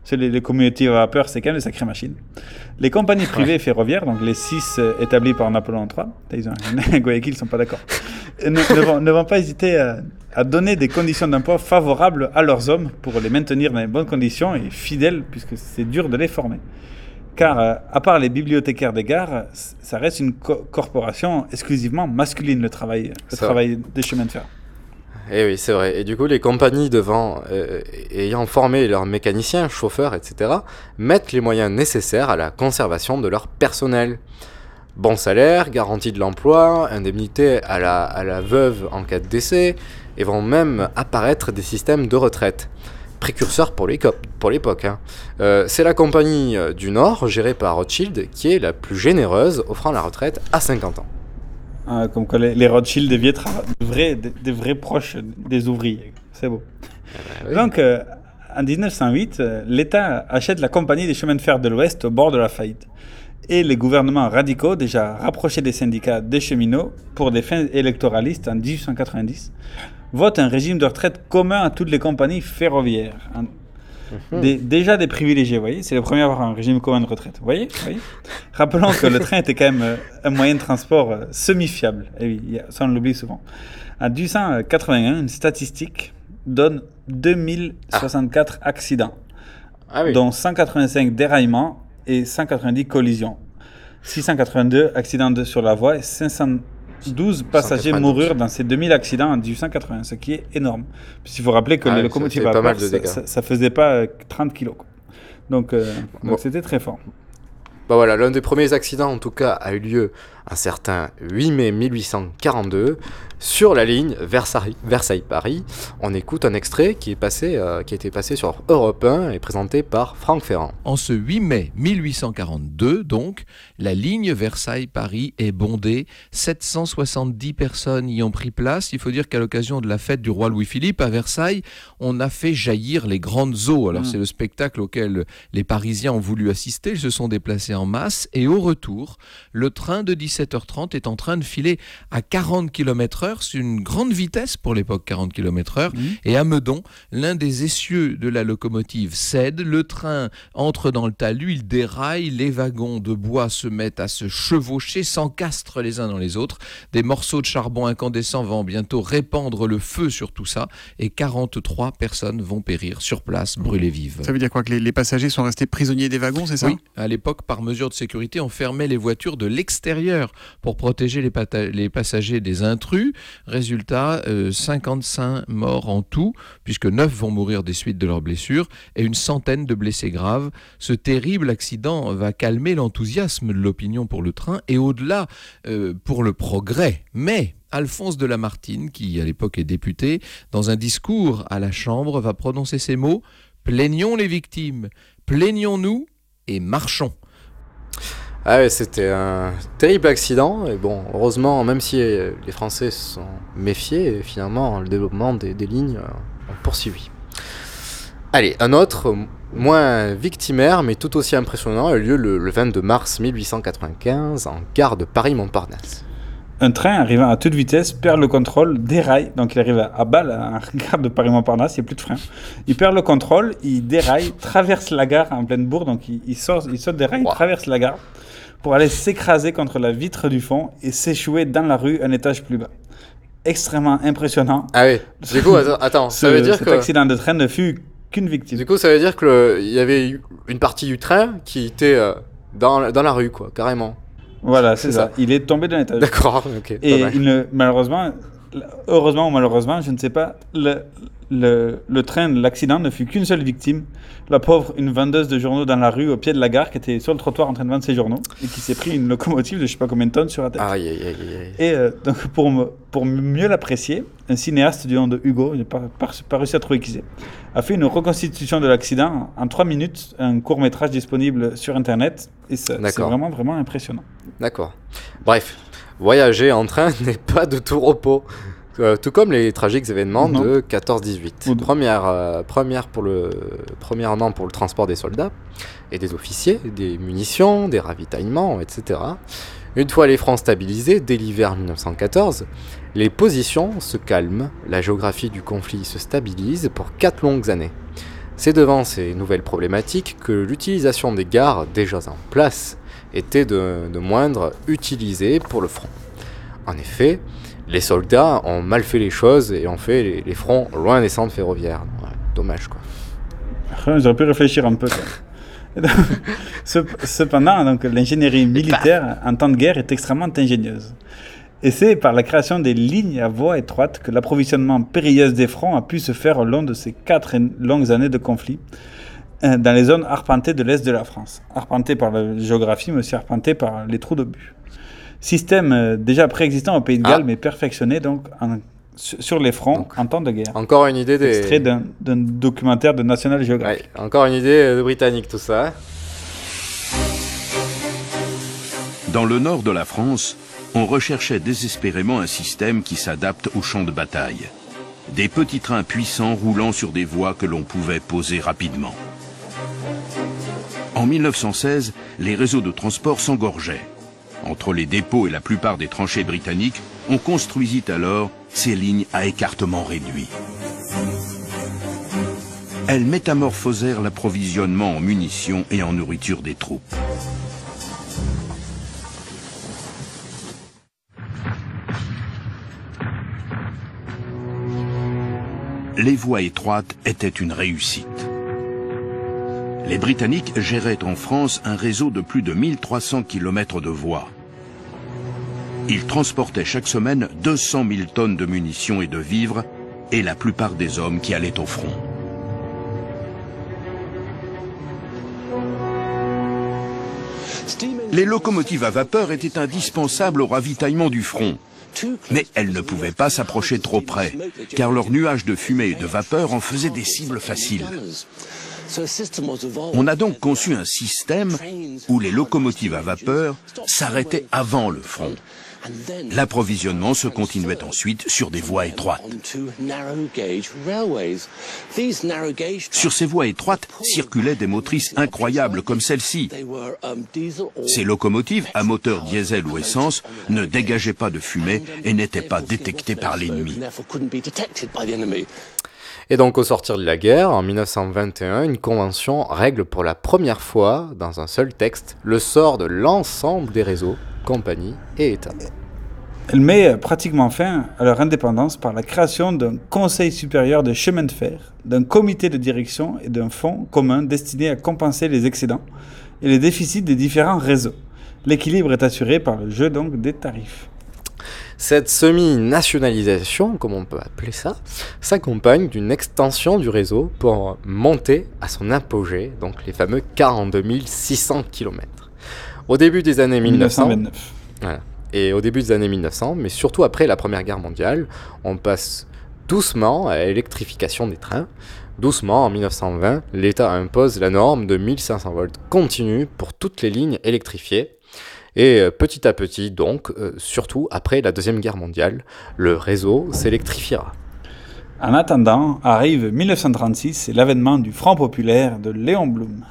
que les, les communautés à vapeur, c'est quand même des sacrées machines. Les compagnies privées ferroviaires, donc les six euh, établies par Napoléon III, ils ont un Guayaquil, ils sont pas d'accord, ne, ne vont, ne vont pas hésiter à, à donner des conditions d'emploi favorables à leurs hommes pour les maintenir dans les bonnes conditions et fidèles, puisque c'est dur de les former. Car, euh, à part les bibliothécaires des gares, ça reste une co- corporation exclusivement masculine, le travail, le travail des chemins de fer. Eh oui, c'est vrai. Et du coup, les compagnies devant, euh, ayant formé leurs mécaniciens, chauffeurs, etc., mettent les moyens nécessaires à la conservation de leur personnel. Bon salaire, garantie de l'emploi, indemnité à la, à la veuve en cas de décès, et vont même apparaître des systèmes de retraite. Précurseurs pour l'époque. hein. Euh, c'est la compagnie euh, du Nord, gérée par Rothschild, qui est la plus généreuse, offrant la retraite à 50 ans. Ah, comme que les, les Rothschild des vrais, des, des vrais proches des ouvriers. C'est beau. Donc, euh, en 1908, euh, l'État achète la compagnie des chemins de fer de l'Ouest au bord de la faillite. Et les gouvernements radicaux, déjà rapprochés des syndicats des cheminots pour des fins électoralistes en 1890, votent un régime de retraite commun à toutes les compagnies ferroviaires. Mhm. Des, déjà des privilégiés, vous voyez. C'est le premier à avoir un régime commun de retraite. Vous voyez, vous voyez Rappelons que le train était quand même euh, un moyen de transport euh, semi-fiable. Et oui, ça on l'oublie souvent. En 1881, une statistique donne 2064 accidents, Ah oui. dont 185 déraillements et 190 collisions. 682 accidents de- sur la voie et 512 passagers 192. moururent dans ces 2000 accidents en 1880, ce qui est énorme. Puisqu'il faut rappeler que Ah les oui, locomotives ça à ça, ça faisait pas euh, 30 kilos. quoi. Donc euh, donc Bon. c'était très fort. Bah voilà, l'un des premiers accidents en tout cas a eu lieu un certain 8 mai 1842 sur la ligne Versailles- Versailles-Paris. On écoute un extrait qui est passé, euh, qui a été passé sur Europe 1 et présenté par Franck Ferrand. En ce 8 mai 1842, donc, la ligne Versailles-Paris est bondée. 770 personnes y ont pris place. Il faut dire qu'à l'occasion de la fête du roi Louis-Philippe à Versailles, on a fait jaillir les grandes eaux. Alors Mm. c'est le spectacle auquel les Parisiens ont voulu assister. Ils se sont déplacés en masse. Et au retour, le train de 17h30 est en train de filer à 40 km/h. C'est une grande vitesse pour l'époque, 40 km/h. Et à Meudon, l'un des essieux de la locomotive cède. Le train entre dans le talus, il déraille. Les wagons de bois se mettent à se chevaucher, s'encastrent les uns dans les autres. Des morceaux de charbon incandescent vont bientôt répandre le feu sur tout ça. Et 43 personnes vont périr sur place, brûlées vives. Ça veut dire quoi Que les, les passagers sont restés prisonniers des wagons, c'est ça? Oui, à l'époque, par mesure de sécurité, on fermait les voitures de l'extérieur pour protéger les, passagers des intrus. Résultat, euh, 55 morts en tout, puisque 9 vont mourir des suites de leurs blessures et une centaine de blessés graves. Ce terrible accident va calmer l'enthousiasme de l'opinion pour le train et au-delà euh, pour le progrès. Mais Alphonse de Lamartine, qui à l'époque est député, dans un discours à la Chambre, va prononcer ces mots Plaignons les victimes, plaignons-nous et marchons. Ah ouais, c'était un terrible accident. Et bon, heureusement, même si euh, les Français se sont méfiés, finalement, le développement des, des lignes euh, ont poursuivi. Allez, un autre, moins victimaire, mais tout aussi impressionnant, a eu lieu le, le 22 mars 1895 en gare de Paris-Montparnasse. Un train arrivant à toute vitesse perd le contrôle, déraille, donc il arrive à, balle à la gare de Paris-Montparnasse, il n'y a plus de frein. Il perd le contrôle, il déraille, traverse la gare en pleine bourre, donc il, il sort, il saute des rails, il traverse la gare pour aller s'écraser contre la vitre du fond et s'échouer dans la rue un étage plus bas. Extrêmement impressionnant. Ah oui, du coup, attends, ça veut dire cet que- accident de train ne fut qu'une victime. Du coup, ça veut dire qu'il y avait une partie du train qui était euh, dans, la- dans la rue, quoi, carrément. Voilà, c'est ça. Il est tombé d'un étage. D'accord, ok. Et dommage. il ne- malheureusement, heureusement ou malheureusement, je ne sais pas, le, le, le train, l'accident ne fut qu'une seule victime. La pauvre, une vendeuse de journaux dans la rue au pied de la gare qui était sur le trottoir en train de vendre ses journaux et qui s'est pris une locomotive de je sais pas combien de tonnes sur la tête. Aïe, aïe, aïe. Et euh, donc pour, me- pour mieux l'apprécier, un cinéaste du nom de Hugo, je n'ai pas, pas, pas réussi à trouver qui c'est, a fait une reconstitution de l'accident en trois minutes, un court métrage disponible sur internet et c'est vraiment vraiment impressionnant. D'accord. Bref, voyager en train n'est pas de tout repos. Euh, tout comme les tragiques événements Non. de 14-18. Première, euh, première pour le, premièrement pour le transport des soldats et des officiers, des munitions, des ravitaillements, etc. Une fois les fronts stabilisés, dès l'hiver 1914, les positions se calment, la géographie du conflit se stabilise pour quatre longues années. C'est devant ces nouvelles problématiques que l'utilisation des gares déjà en place était de, de moindre utilité pour le front. En effet, les soldats ont mal fait les choses et ont fait les, les fronts loin des centres ferroviaires. Ouais, dommage quoi. J'aurais pu réfléchir un peu. quoi. Cependant, donc, l'ingénierie militaire en temps de guerre est extrêmement ingénieuse. Et c'est par la création des lignes à voie étroite que l'approvisionnement périlleuse des fronts a pu se faire au long de ces quatre longues années de conflit euh, dans les zones arpentées de l'Est de la France. Arpentées par la géographie, mais aussi arpentées par les trous d'obus. Système euh, déjà préexistant au Pays de Galles, mais perfectionné donc en- sur les fronts en temps de guerre. Encore une idée des... Extrait d'un documentaire de National Geographic. Encore une idée de britannique tout ça. Dans le nord de la France, on recherchait désespérément un système qui s'adapte au champ de bataille. Des petits trains puissants roulant sur des voies que l'on pouvait poser rapidement. En 1916, les réseaux de transport s'engorgeaient. Entre les dépôts et la plupart des tranchées britanniques, on construisit alors ces lignes à écartement réduit. Elles métamorphosèrent l'approvisionnement en munitions et en nourriture des troupes. Les voies étroites étaient une réussite. Les Britanniques géraient en France un réseau de plus de 1300 km de voies. Ils transportaient chaque semaine 200 000 tonnes de munitions et de vivres et la plupart des hommes qui allaient au front. Les locomotives à vapeur étaient indispensables au ravitaillement du front. Mais elles ne pouvaient pas s'approcher trop près, car leurs nuages de fumée et de vapeur en faisaient des cibles faciles. On a donc conçu un système où les locomotives à vapeur s'arrêtaient avant le front. L'approvisionnement se continuait ensuite sur des voies étroites. Sur ces voies étroites circulaient des motrices incroyables comme celle-ci. Ces locomotives à moteur diesel ou essence ne dégageaient pas de fumée et n'étaient pas détectées par l'ennemi. Et donc au sortir de la guerre, en 1921, une convention règle pour la première fois, dans un seul texte, le sort de l'ensemble des réseaux, compagnies et États. Elle met pratiquement fin à leur indépendance par la création d'un Conseil supérieur de chemin de fer, d'un comité de direction et d'un fonds commun destiné à compenser les excédents et les déficits des différents réseaux. L'équilibre est assuré par le jeu donc des tarifs. Cette semi-nationalisation, comme on peut appeler ça, s'accompagne d'une extension du réseau pour monter à son apogée, donc les fameux 42 600 km. Au début des années 1900, 1929. Voilà. Et au début des années 1900, mais surtout après la Première Guerre mondiale, on passe doucement à l'électrification des trains. Doucement, en 1920, l'État impose la norme de 1500 volts continue pour toutes les lignes électrifiées. Et euh, petit à petit, donc, euh, surtout après la Deuxième Guerre mondiale, le réseau s'électrifiera. En attendant, arrive 1936 et l'avènement du Front populaire de Léon Blum.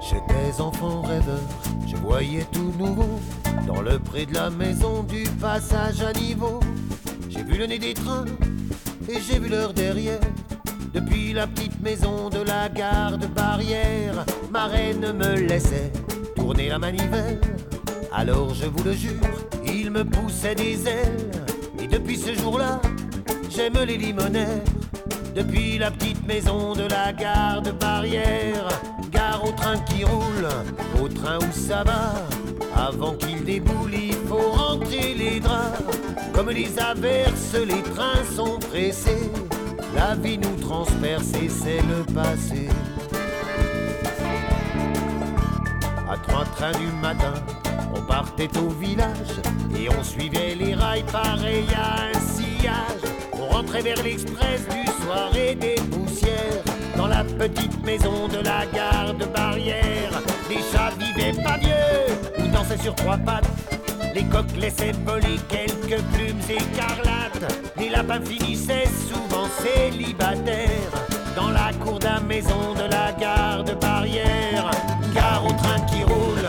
J'étais enfant rêveur, je voyais tout nouveau dans le pré de la maison du passage à niveau. J'ai vu le nez des trains et j'ai vu leur derrière. Depuis la petite maison de la gare de barrière, ma reine me laissait tourner la manivelle. Alors je vous le jure, il me poussait des ailes. Et depuis ce jour-là, j'aime les limonaires. Depuis la petite maison de la gare de barrière, gare au train qui roule, au train où ça va. Avant qu'il déboule, il faut rentrer les draps. Comme les averses, les trains sont pressés. La vie nous transperce et c'est le passé. À trois trains du matin, on partait au village et on suivait les rails pareil à un sillage. On rentrait vers l'express du soir et des poussières. Dans la petite maison de la gare barrière, des chats vivaient pas vieux ou dansaient sur trois pattes. Les coqs laissaient voler quelques plumes écarlates. Les lapins finissaient souvent célibataires. Dans la cour d'un maison de la gare barrière. Gare au train qui roule,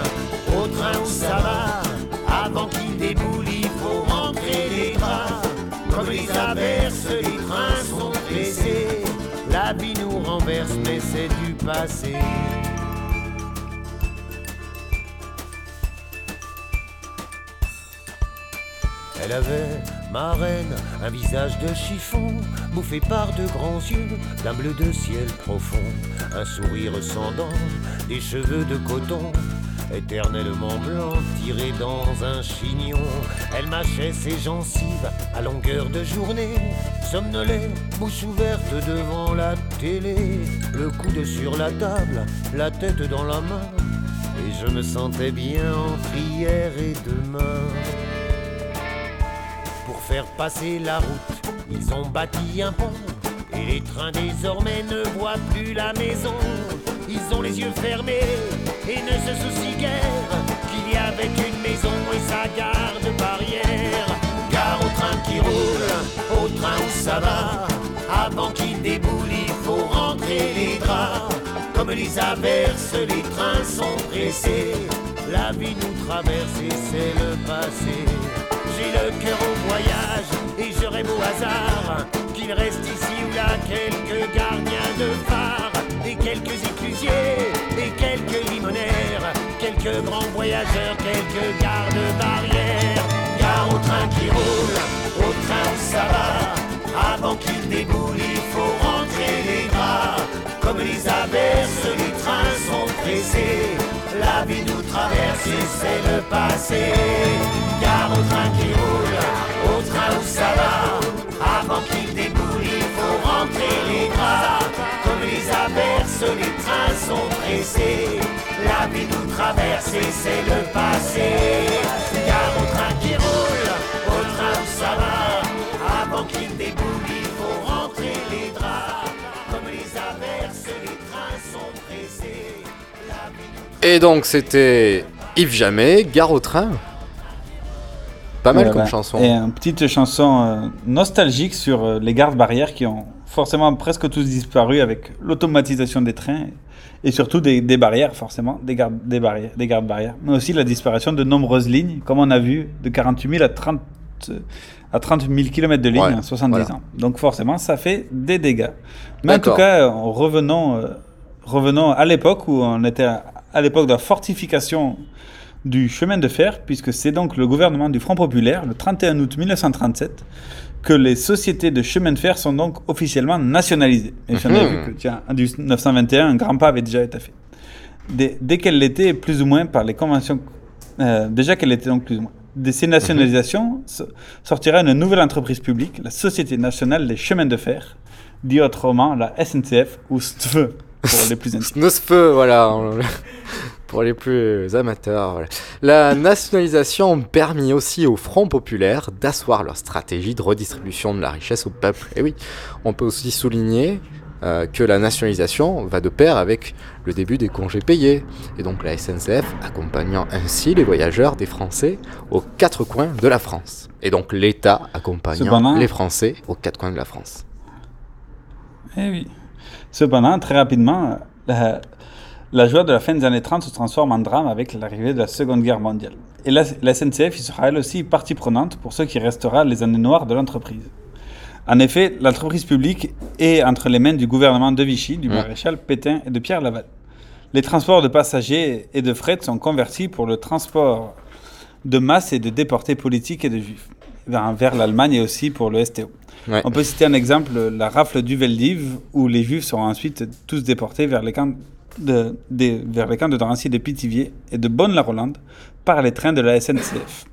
au train où ça va. Avant qu'il déboule, il faut rentrer les draps. Comme les averses, les trains sont pressés. La vie nous renverse, mais c'est du passé. Elle avait, ma reine, un visage de chiffon, bouffé par de grands yeux, d'un bleu de ciel profond, un sourire sans dents, des cheveux de coton, éternellement blancs, tirés dans un chignon. Elle mâchait ses gencives à longueur de journée, somnolait, bouche ouverte devant la télé, le coude sur la table, la tête dans la main, et je me sentais bien en prière et demain. Faire passer la route, ils ont bâti un pont. Et les trains désormais ne voient plus la maison. Ils ont les yeux fermés et ne se soucient guère qu'il y avait une maison et sa gare de barrière. Gare au train qui roule, au train où ça va. Avant qu'il déboule, il faut rentrer les draps. Comme les averses, les trains sont pressés. La vie nous traverse et c'est le passé. Le cœur au voyage et je rêve au hasard qu'il reste ici ou là quelques gardiens de phare et quelques éclusiers et quelques limonaires, quelques grands voyageurs, quelques gardes-barrières. Gare au train qui roule, au train où ça va. Avant qu'il déboule, il faut rentrer les bras. Comme les averses, les trains sont pressés. La vie nous traverse et c'est le passé. Gare au train qui roule, au train où ça va. Avant qu'il déboule, il faut rentrer les bras. Comme les averses, les trains sont pressés. La vie nous traverse et c'est le passé. Et donc c'était Yves Jamais, Gare au train. Pas mal Voilà. comme chanson. Et une petite chanson euh, nostalgique sur euh, les gardes barrières qui ont forcément presque tous disparu avec l'automatisation des trains et surtout des, des barrières, forcément, des gardes, des, barrières, des gardes barrières, mais aussi la disparition de nombreuses lignes, comme on a vu, de 48 000 à 30, euh, à 30 000 km de lignes Ouais, en 70 voilà. ans. Donc forcément, ça fait des dégâts. Mais en tout cas, revenons, euh, revenons à l'époque où on était à, l'époque de la fortification du chemin de fer, puisque c'est donc le gouvernement du Front Populaire, le 31 août 1937, que les sociétés de chemin de fer sont donc officiellement nationalisées. Et j'en ai Mhm. vu que, tiens, en 1921, un grand pas avait déjà été fait. Dès, dès qu'elle l'était, plus ou moins par les conventions, euh, déjà qu'elle était donc plus ou moins. De ces nationalisations so- sortira une nouvelle entreprise publique, la Société nationale des chemins de fer, dit autrement la SNCF ou STFE pour les plus intimes. Voilà. Pour les plus amateurs. voilà. La nationalisation a permis aussi au Front populaire d'asseoir leur stratégie de redistribution de la richesse au peuple. Et oui, on peut aussi souligner euh, que la nationalisation va de pair avec le début des congés payés. Et donc la SNCF accompagnant ainsi les voyageurs des Français aux quatre coins de la France. Et donc l'État accompagnant les Français aux quatre coins de la France. Eh oui. Cependant, très rapidement, la, la joie de la fin des années 30 se transforme en drame avec l'arrivée de la Seconde Guerre mondiale. Et la, la SNCF y sera elle aussi partie prenante pour ce qui restera les années noires de l'entreprise. En effet, l'entreprise publique est entre les mains du gouvernement de Vichy, du maréchal Pétain et de Pierre Laval. Les transports de passagers et de fret sont convertis pour le transport de masse et de déportés politiques et de juifs vers, l'Allemagne et aussi pour le STO. Ouais. On peut citer un exemple, la rafle du Veldiv, où les juifs seront ensuite tous déportés vers les camps de, vers les camps de Drancy de Pithiviers et de Bonne-la-Rolande par les trains de la SNCF.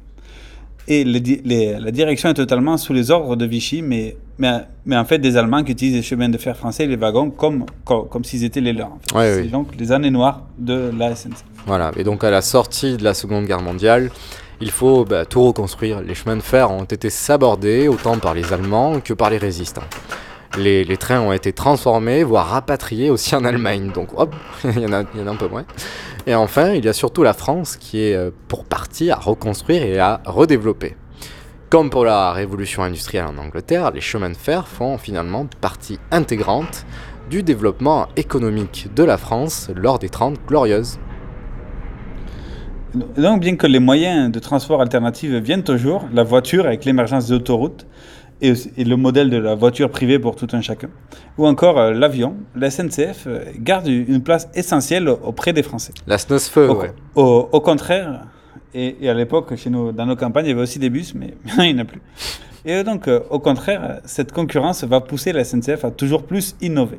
Et les di- les- la direction est totalement sous les ordres de Vichy, mais, mais, mais en fait des Allemands qui utilisent les chemins de fer français et les wagons comme, comme, comme s'ils étaient les leurs. en fait. Ouais, C'est oui. donc les années noires de la SNCF. Voilà, et donc à la sortie de la Seconde Guerre mondiale, il faut bah, tout reconstruire. Les chemins de fer ont été sabordés autant par les Allemands que par les résistants. Les, trains ont été transformés, voire rapatriés aussi en Allemagne. Donc hop, il y, en a, il y en a un peu moins. Et enfin, il y a surtout la France qui est euh, pour partie à reconstruire et à redévelopper. Comme pour la révolution industrielle en Angleterre, les chemins de fer font finalement partie intégrante du développement économique de la France lors des 30 glorieuses. Donc, bien que les moyens de transport alternatifs viennent au jour, la voiture avec l'émergence des autoroutes et, le modèle de la voiture privée pour tout un chacun, ou encore euh, l'avion, la SNCF euh, garde une place essentielle auprès des Français. La SNOSFE, Au, ouais. au- au contraire, et, et à l'époque, chez nous, dans nos campagnes, il y avait aussi des bus, mais il n'y en a plus. Et donc, euh, au contraire, cette concurrence va pousser la SNCF à toujours plus innover.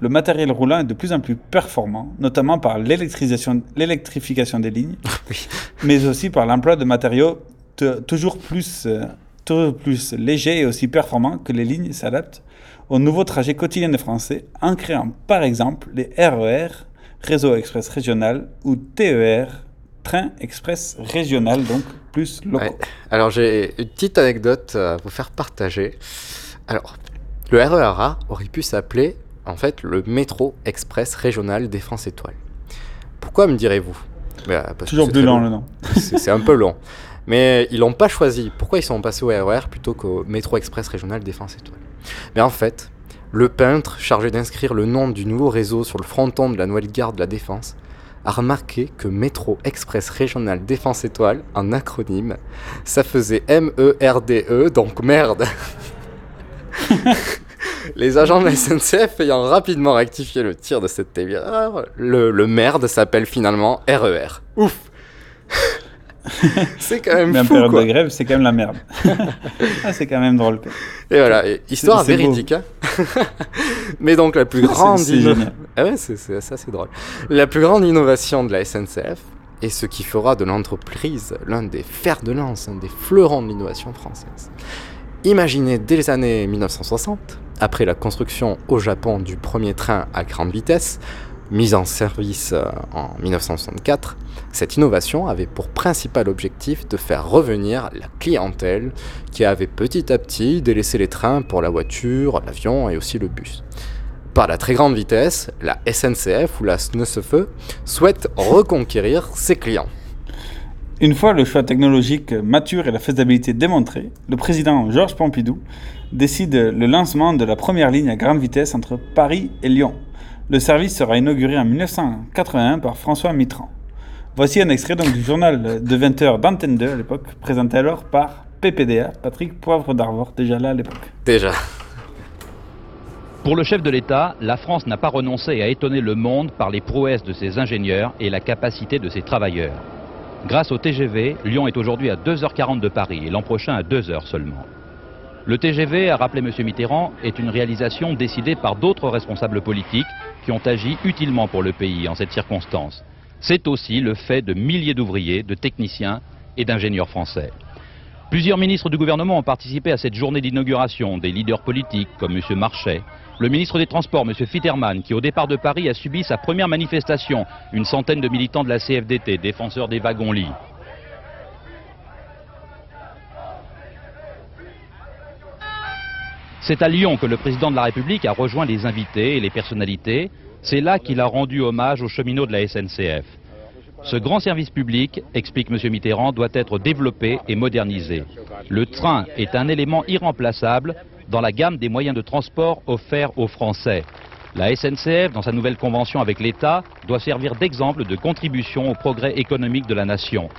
Le matériel roulant est de plus en plus performant, notamment par l'électrification des lignes, mais aussi par l'emploi de matériaux te- toujours plus, euh, toujours plus légers et aussi performants que les lignes s'adaptent aux nouveaux trajets quotidiens des Français en créant par exemple les RER, Réseau Express Régional, ou TER, Train Express Régional, donc plus locaux. Ouais. Alors j'ai une petite anecdote à vous faire partager. Alors, le RERA aurait pu s'appeler en fait le métro express régional Défense Étoile. Pourquoi me direz-vous? Bah, Toujours plus long, le nom. C'est un peu long. Mais ils l'ont pas choisi. Pourquoi ils sont passés au RER plutôt qu'au métro express régional Défense Étoile Mais en fait, le peintre chargé d'inscrire le nom du nouveau réseau sur le fronton de la nouvelle gare de la Défense a remarqué que Métro Express Régional Défense Étoile, en acronyme, ça faisait M-E-R-D-E, donc merde. Les agents de la SNCF ayant rapidement rectifié le tir de cette erreur, le, le merde s'appelle finalement RER. Ouf C'est quand même en fou, période quoi. de grève, c'est quand même la merde. ah, c'est quand même drôle. Et voilà, et histoire véridique. hein. Mais donc la plus grande c'est inno-. Ah ouais, c'est- ça c'est drôle. La plus grande innovation de la SNCF et ce qui fera de l'entreprise l'un des fers de lance, un des fleurons de l'innovation française. Imaginez dès les années 1960, après la construction au Japon du premier train à grande vitesse, mise en service euh, en 1964, cette innovation avait pour principal objectif de faire revenir la clientèle qui avait petit à petit délaissé les trains pour la voiture, l'avion et aussi le bus. Par la très grande vitesse, la SNCF ou la SNCF souhaite reconquérir ses clients. Une fois le choix technologique mature et la faisabilité démontrée, le président Georges Pompidou décide le lancement de la première ligne à grande vitesse entre Paris et Lyon. Le service sera inauguré en 1981 par François Mitterrand. Voici un extrait donc du journal de 20h d'Antenne 2 à l'époque, présenté alors par PPDA, Patrick Poivre d'Arvor, déjà là à l'époque. Déjà. Pour le chef de l'État, la France n'a pas renoncé à étonner le monde par les prouesses de ses ingénieurs et la capacité de ses travailleurs. Grâce au TGV, Lyon est aujourd'hui à 2h40 de Paris et l'an prochain à 2h seulement. Le TGV, a rappelé M. Mitterrand, est une réalisation décidée par d'autres responsables politiques qui ont agi utilement pour le pays en cette circonstance. C'est aussi le fait de milliers d'ouvriers, de techniciens et d'ingénieurs français. Plusieurs ministres du gouvernement ont participé à cette journée d'inauguration, des leaders politiques comme M. Marchais, le ministre des Transports, M. Fitterman, qui au départ de Paris a subi sa première manifestation, une centaine de militants de la CFDT, défenseurs des wagons-lits. C'est à Lyon que le président de la République a rejoint les invités et les personnalités. C'est là qu'il a rendu hommage aux cheminots de la SNCF. Ce grand service public, explique M. Mitterrand, doit être développé et modernisé. Le train est un élément irremplaçable dans la gamme des moyens de transport offerts aux Français. La SNCF, dans sa nouvelle convention avec l'État, doit servir d'exemple de contribution au progrès économique de la nation.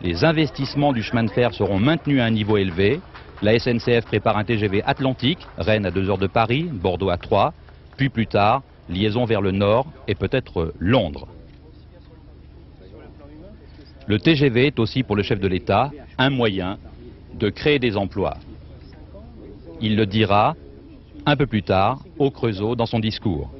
Les investissements du chemin de fer seront maintenus à un niveau élevé. La SNCF prépare un TGV Atlantique, Rennes à 2 heures de Paris, Bordeaux à 3, puis plus tard, liaison vers le nord et peut-être Londres. Le TGV est aussi pour le chef de l'État un moyen de créer des emplois. Il le dira un peu plus tard au Creusot dans son discours.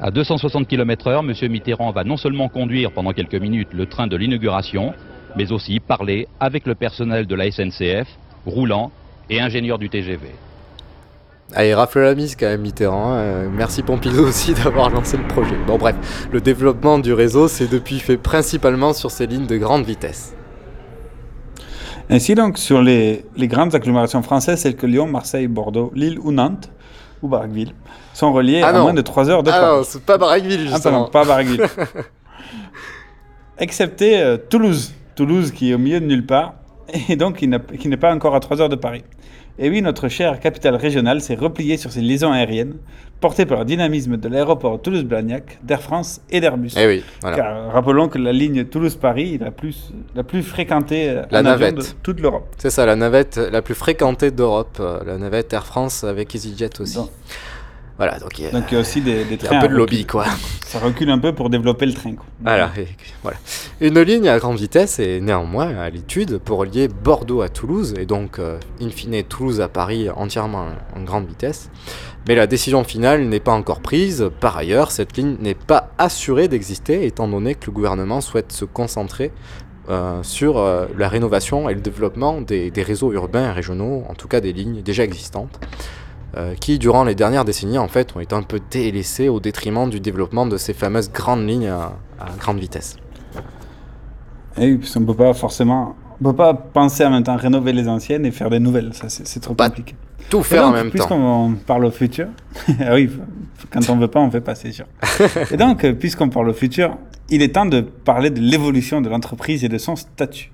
À 260 km/h, M. Mitterrand va non seulement conduire pendant quelques minutes le train de l'inauguration, mais aussi parler avec le personnel de la SNCF, roulant et ingénieur du TGV. Ah, il rafle la mise quand même Mitterrand. Euh, merci Pompidou aussi d'avoir lancé le projet. Bon bref, le développement du réseau s'est depuis fait principalement sur ces lignes de grande vitesse. Ainsi donc, sur les, les grandes agglomérations françaises, telles que Lyon, Marseille, Bordeaux, Lille ou Nantes, ou Barraqueville, sont reliées Ah à moins de 3 heures de Ah Paris. non, c'est pas Barraqueville Ah, justement. pardon, pas Barraqueville. Excepté euh, Toulouse. Toulouse qui est au milieu de nulle part, et donc qui n'est pas encore à 3 heures de Paris. Et oui, notre chère capitale régionale s'est repliée sur ses liaisons aériennes, portées par le dynamisme de l'aéroport Toulouse-Blagnac, d'Air France et d'Airbus. Eh oui, voilà. Car rappelons que la ligne Toulouse-Paris est la plus, la plus fréquentée euh, La en avion de navette. toute l'Europe. C'est ça, la navette la plus fréquentée d'Europe. euh, La navette Air France avec EasyJet aussi. Voilà, donc il y a, Donc il y a aussi des, des trains un peu de lobby recul. quoi. Ça recule un peu pour développer le train. quoi. Voilà, et- voilà. Une ligne à grande vitesse est néanmoins à l'étude pour relier Bordeaux à Toulouse et donc euh, in fine Toulouse à Paris entièrement en grande vitesse. Mais la décision finale n'est pas encore prise. Par ailleurs, cette ligne n'est pas assurée d'exister étant donné que le gouvernement souhaite se concentrer euh, sur euh, la rénovation et le développement des, des réseaux urbains et régionaux, en tout cas des lignes déjà existantes, euh, qui durant les dernières décennies en fait ont été un peu délaissées au détriment du développement de ces fameuses grandes lignes à, à grande vitesse. Et oui, parce qu'on peut pas forcément, on peut pas penser en même temps rénover les anciennes et faire des nouvelles. Ça, c'est trop compliqué. tout faire en même temps. Puisqu'on parle au futur, ah oui, quand on veut pas, on fait pas, c'est sûr. et donc, puisqu'on parle au futur, il est temps de parler de l'évolution de l'entreprise et de son statut.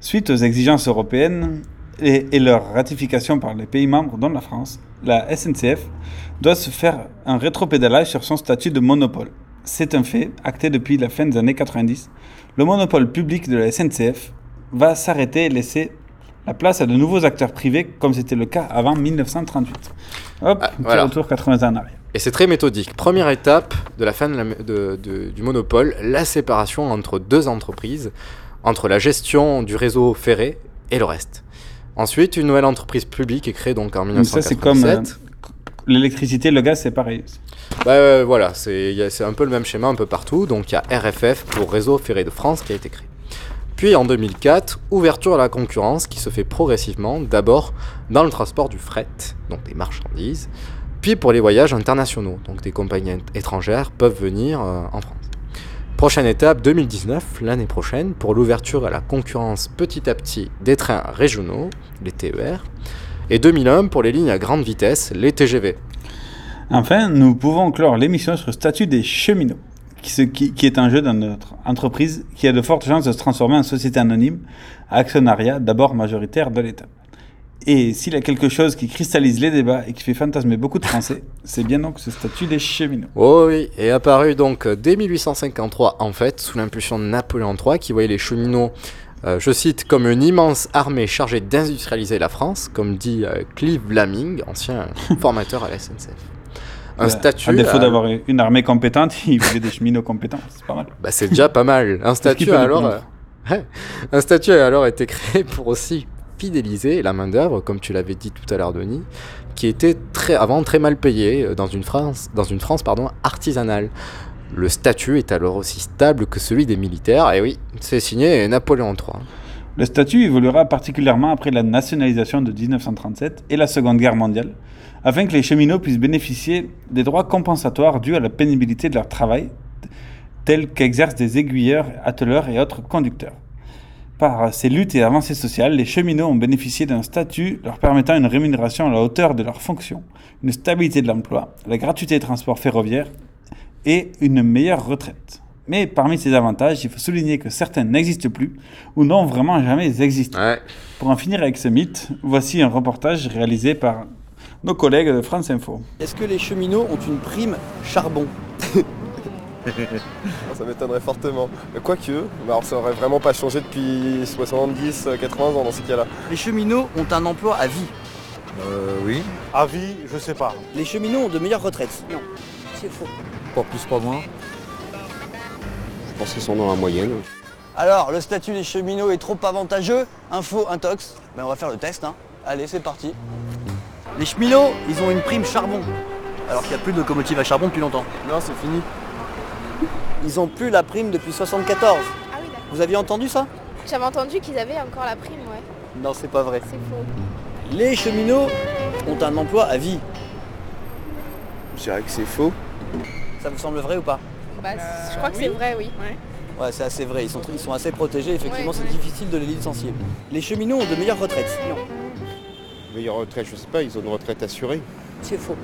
Suite aux exigences européennes, et, et leur ratification par les pays membres, dont la France, la SNCF doit se faire un rétropédalage sur son statut de monopole. C'est un fait acté depuis la fin des années 90. Le monopole public de la SNCF va s'arrêter et laisser la place à de nouveaux acteurs privés, comme c'était le cas avant 1938. Hop, petit voilà. retour 80 ans en arrière. Et c'est très méthodique. Première étape de la fin de la- de- de- du monopole, la séparation entre deux entreprises, entre la gestion du réseau ferré et le reste. Ensuite, une nouvelle entreprise publique est créée donc en Donc ça, c'est comme 1987. euh, l'électricité, le gaz, c'est pareil. Bah euh, voilà, c'est un peu le même schéma un peu partout. Donc il y a RFF pour Réseau Ferré de France qui a été créé. Puis en 2004, ouverture à la concurrence qui se fait progressivement, d'abord dans le transport du fret, donc des marchandises, puis pour les voyages internationaux, donc des compagnies étrangères peuvent venir euh, en France. Prochaine étape, 2019, l'année prochaine, pour l'ouverture à la concurrence petit à petit des trains régionaux, les TER, et 2001 pour les lignes à grande vitesse, les TGV. Enfin, nous pouvons clore l'émission sur le statut des cheminots, qui, qui- qui est un jeu dans notre entreprise qui a de fortes chances de se transformer en société anonyme, actionnariat d'abord majoritaire de l'État. Et s'il y a quelque chose qui cristallise les débats et qui fait fantasmer beaucoup de Français, c'est bien donc ce statut des cheminots. Oh oui, et apparu donc dès 1853 en fait, sous l'impulsion de Napoléon III qui voyait les cheminots, euh, je cite, comme une immense armée chargée d'industrialiser la France, comme dit euh, Clive Laming, ancien formateur à la SNCF. Un statut... À défaut euh, d'avoir une armée compétente, il voulait des cheminots compétents, c'est pas mal. Bah, c'est déjà pas mal. Un statut alors, euh, un statut a alors été créé pour aussi fidéliser la main d'œuvre, comme tu l'avais dit tout à l'heure, Denis, qui était très avant très mal payée euh, dans une France, artisanale. Le statut est alors aussi stable que celui des militaires, et oui, c'est signé Napoléon III. Le statut évoluera particulièrement après la nationalisation de 1937 et la Seconde Guerre mondiale, afin que les cheminots puissent bénéficier des droits compensatoires dus à la pénibilité de leur travail, tels qu'exercent des aiguilleurs, atteleurs et autres conducteurs. Par ces luttes et avancées sociales, les cheminots ont bénéficié d'un statut leur permettant une rémunération à la hauteur de leurs fonctions, une stabilité de l'emploi, la gratuité des transports ferroviaires et une meilleure retraite. Mais parmi ces avantages, il faut souligner que certains n'existent plus ou n'ont vraiment jamais existé. Pour en finir avec ce mythe, voici un reportage réalisé par nos collègues de France Info. Est-ce que les cheminots ont une prime charbon? Ça m'étonnerait fortement. Quoique, bah alors ça aurait vraiment pas changé depuis 70, 80 ans dans ces cas-là. Les cheminots ont un emploi à vie Euh, oui. À vie, je sais pas. Les cheminots ont de meilleures retraites Non, c'est faux. Pas plus, pas moins. Je pense qu'ils sont dans la moyenne. Alors, le statut des cheminots est trop avantageux Info, intox Ben on va faire le test, hein. Allez, c'est parti. Les cheminots, ils ont une prime charbon. Alors qu'il n'y a plus de locomotive à charbon depuis longtemps. Non, c'est fini. Ils ont plus la prime depuis 74. Ah oui, d'accord. Vous aviez entendu ça? J'avais entendu qu'ils avaient encore la prime, ouais. Non, c'est pas vrai. C'est faux. Les cheminots ont un emploi à vie. Je dirais que c'est faux. Ça vous semble vrai ou pas? Bah, je crois que c'est vrai, oui. Ouais, c'est assez vrai. Ils sont, ils sont assez protégés. Effectivement, Ouais. c'est difficile de les licencier. Les cheminots ont de meilleures retraites. Non. Meilleure retraite, je sais pas, ils ont une retraite assurée. C'est faux.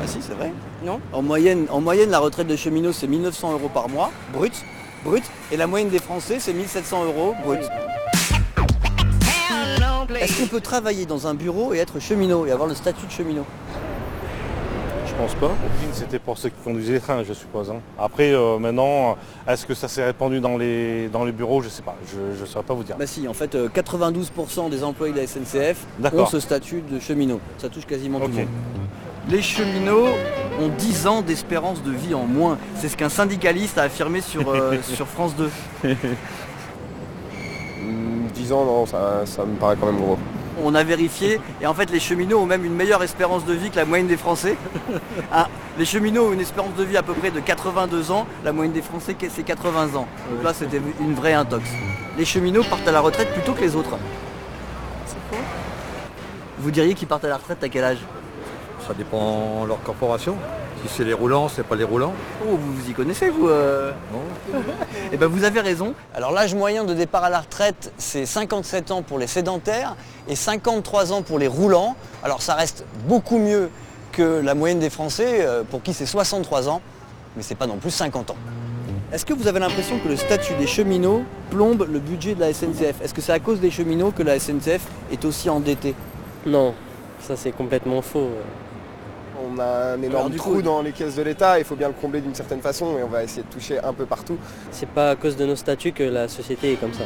Ah si, c'est vrai. Non en moyenne, en moyenne, la retraite de cheminot, c'est 1900 euros par mois, brut. Brut. Et la moyenne des Français, c'est 1700 euros, brut. Est-ce qu'on peut travailler dans un bureau et être cheminot et avoir le statut de cheminot? Je pense pas. C'était pour ceux qui conduisaient les trains, je suppose. hein. Après, euh, maintenant, est-ce que ça s'est répandu dans les, dans les bureaux? Je sais pas. Je ne saurais pas vous dire. Bah si, en fait, euh, 92% des employés de la SNCF ont D'accord. ce statut de cheminot. Ça touche quasiment tout Ok. le monde. Les cheminots ont 10 ans d'espérance de vie en moins. C'est ce qu'un syndicaliste a affirmé sur, euh, sur France 2. 10 ans, non, ça, ça me paraît quand même gros. On a vérifié et en fait les cheminots ont même une meilleure espérance de vie que la moyenne des Français. Hein, les cheminots ont une espérance de vie à peu près de 82 ans, la moyenne des Français c'est 80 ans. Donc là c'était une vraie intox. Les cheminots partent à la retraite plutôt que les autres. C'est faux. Vous diriez qu'ils partent à la retraite à quel âge? Ça dépend de leur corporation. Si c'est les roulants, c'est pas les roulants. Oh, vous vous y connaissez, vous euh Eh ben, vous avez raison. Alors, l'âge moyen de départ à la retraite, c'est 57 ans pour les sédentaires et 53 ans pour les roulants. Alors, ça reste beaucoup mieux que la moyenne des Français, euh, pour qui c'est 63 ans, mais c'est pas non plus 50 ans. Est-ce que vous avez l'impression que le statut des cheminots plombe le budget de la SNCF Est-ce que c'est à cause des cheminots que la SNCF est aussi endettée? Non, ça c'est complètement faux. On a un énorme trou coup- dans les caisses de l'État, il faut bien le combler d'une certaine façon et on va essayer de toucher un peu partout. C'est pas à cause de nos statuts que la société est comme ça.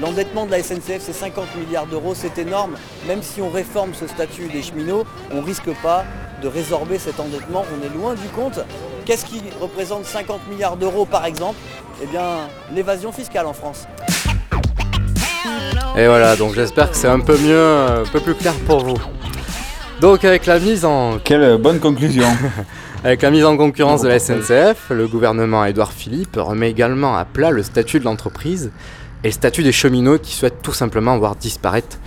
L'endettement de la SNCF, c'est 50 milliards d'euros, c'est énorme. Même si on réforme ce statut des cheminots, on risque pas de résorber cet endettement. On est loin du compte. Qu'est-ce qui représente 50 milliards d'euros par exemple? Eh bien, l'évasion fiscale en France. Et voilà, donc j'espère que c'est un peu mieux, un peu plus clair pour vous. Donc avec la mise en... Quelle bonne conclusion Avec la mise en concurrence de la SNCF, le gouvernement Édouard Philippe remet également à plat le statut de l'entreprise et le statut des cheminots qui souhaitent tout simplement voir disparaître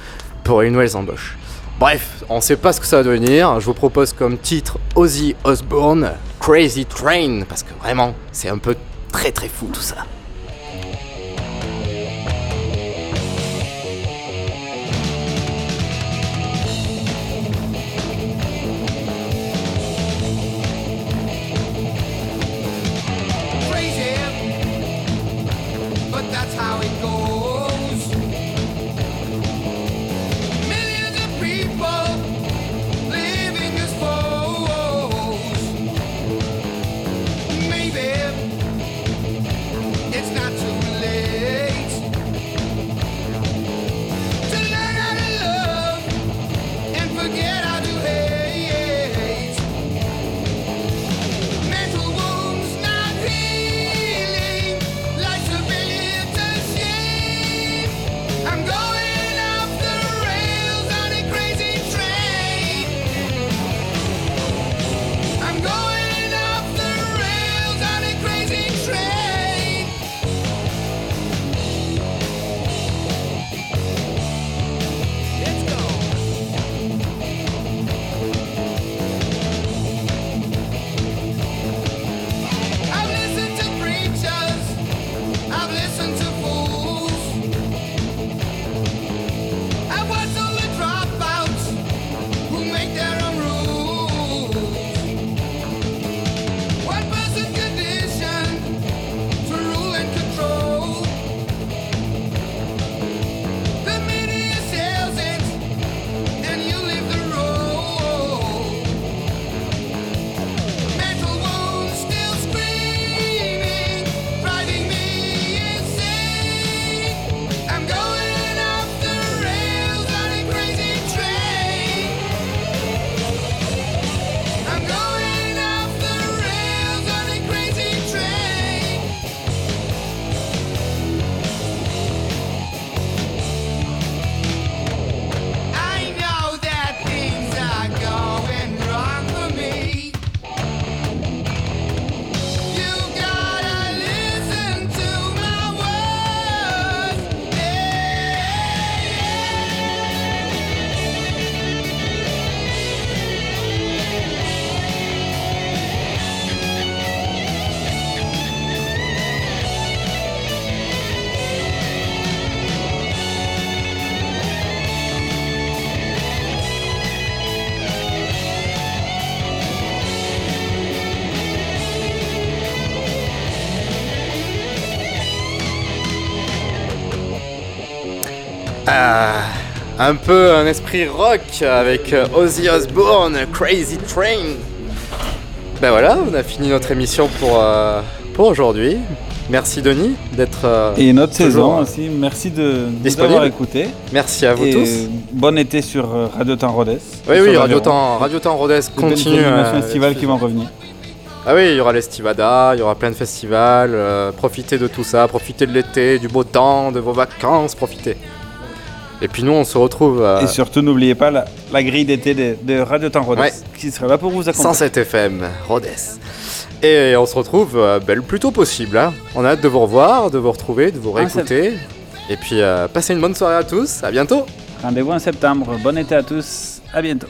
pour les nouvelles embauches. Bref, on sait pas ce que ça va devenir. Je vous propose comme titre Ozzy Osbourne, Crazy Train, parce que vraiment, c'est un peu très très fou tout ça. Un peu un esprit rock avec euh, Ozzy Osbourne, Crazy Train. Ben voilà, on a fini notre émission pour, euh, pour aujourd'hui. Merci Denis d'être. euh, Et notre saison aussi, merci de nous avoir écoutés. Merci à vous Et tous. Bon été sur Radio Temps Rodez. Oui, oui. Radio Temps, Radio Temps Rodez continue. animations euh, estivales qui vont revenir. Ah oui, il y aura l'Estivada, il y aura plein de festivals. profitez de tout ça, profitez de l'été, du beau temps, de vos vacances, profitez. Et puis nous, on se retrouve. euh, Et surtout, n'oubliez pas la, la grille d'été de, de Radio Temps Rodez Ouais. qui sera là pour vous accompagner. 107 FM, Rodez. Et on se retrouve euh, ben, le plus tôt possible. hein. On a hâte de vous revoir, de vous retrouver, de vous réécouter. Et puis, euh, passez une bonne soirée à tous. À bientôt. Rendez-vous en septembre. Bon été à tous. À bientôt.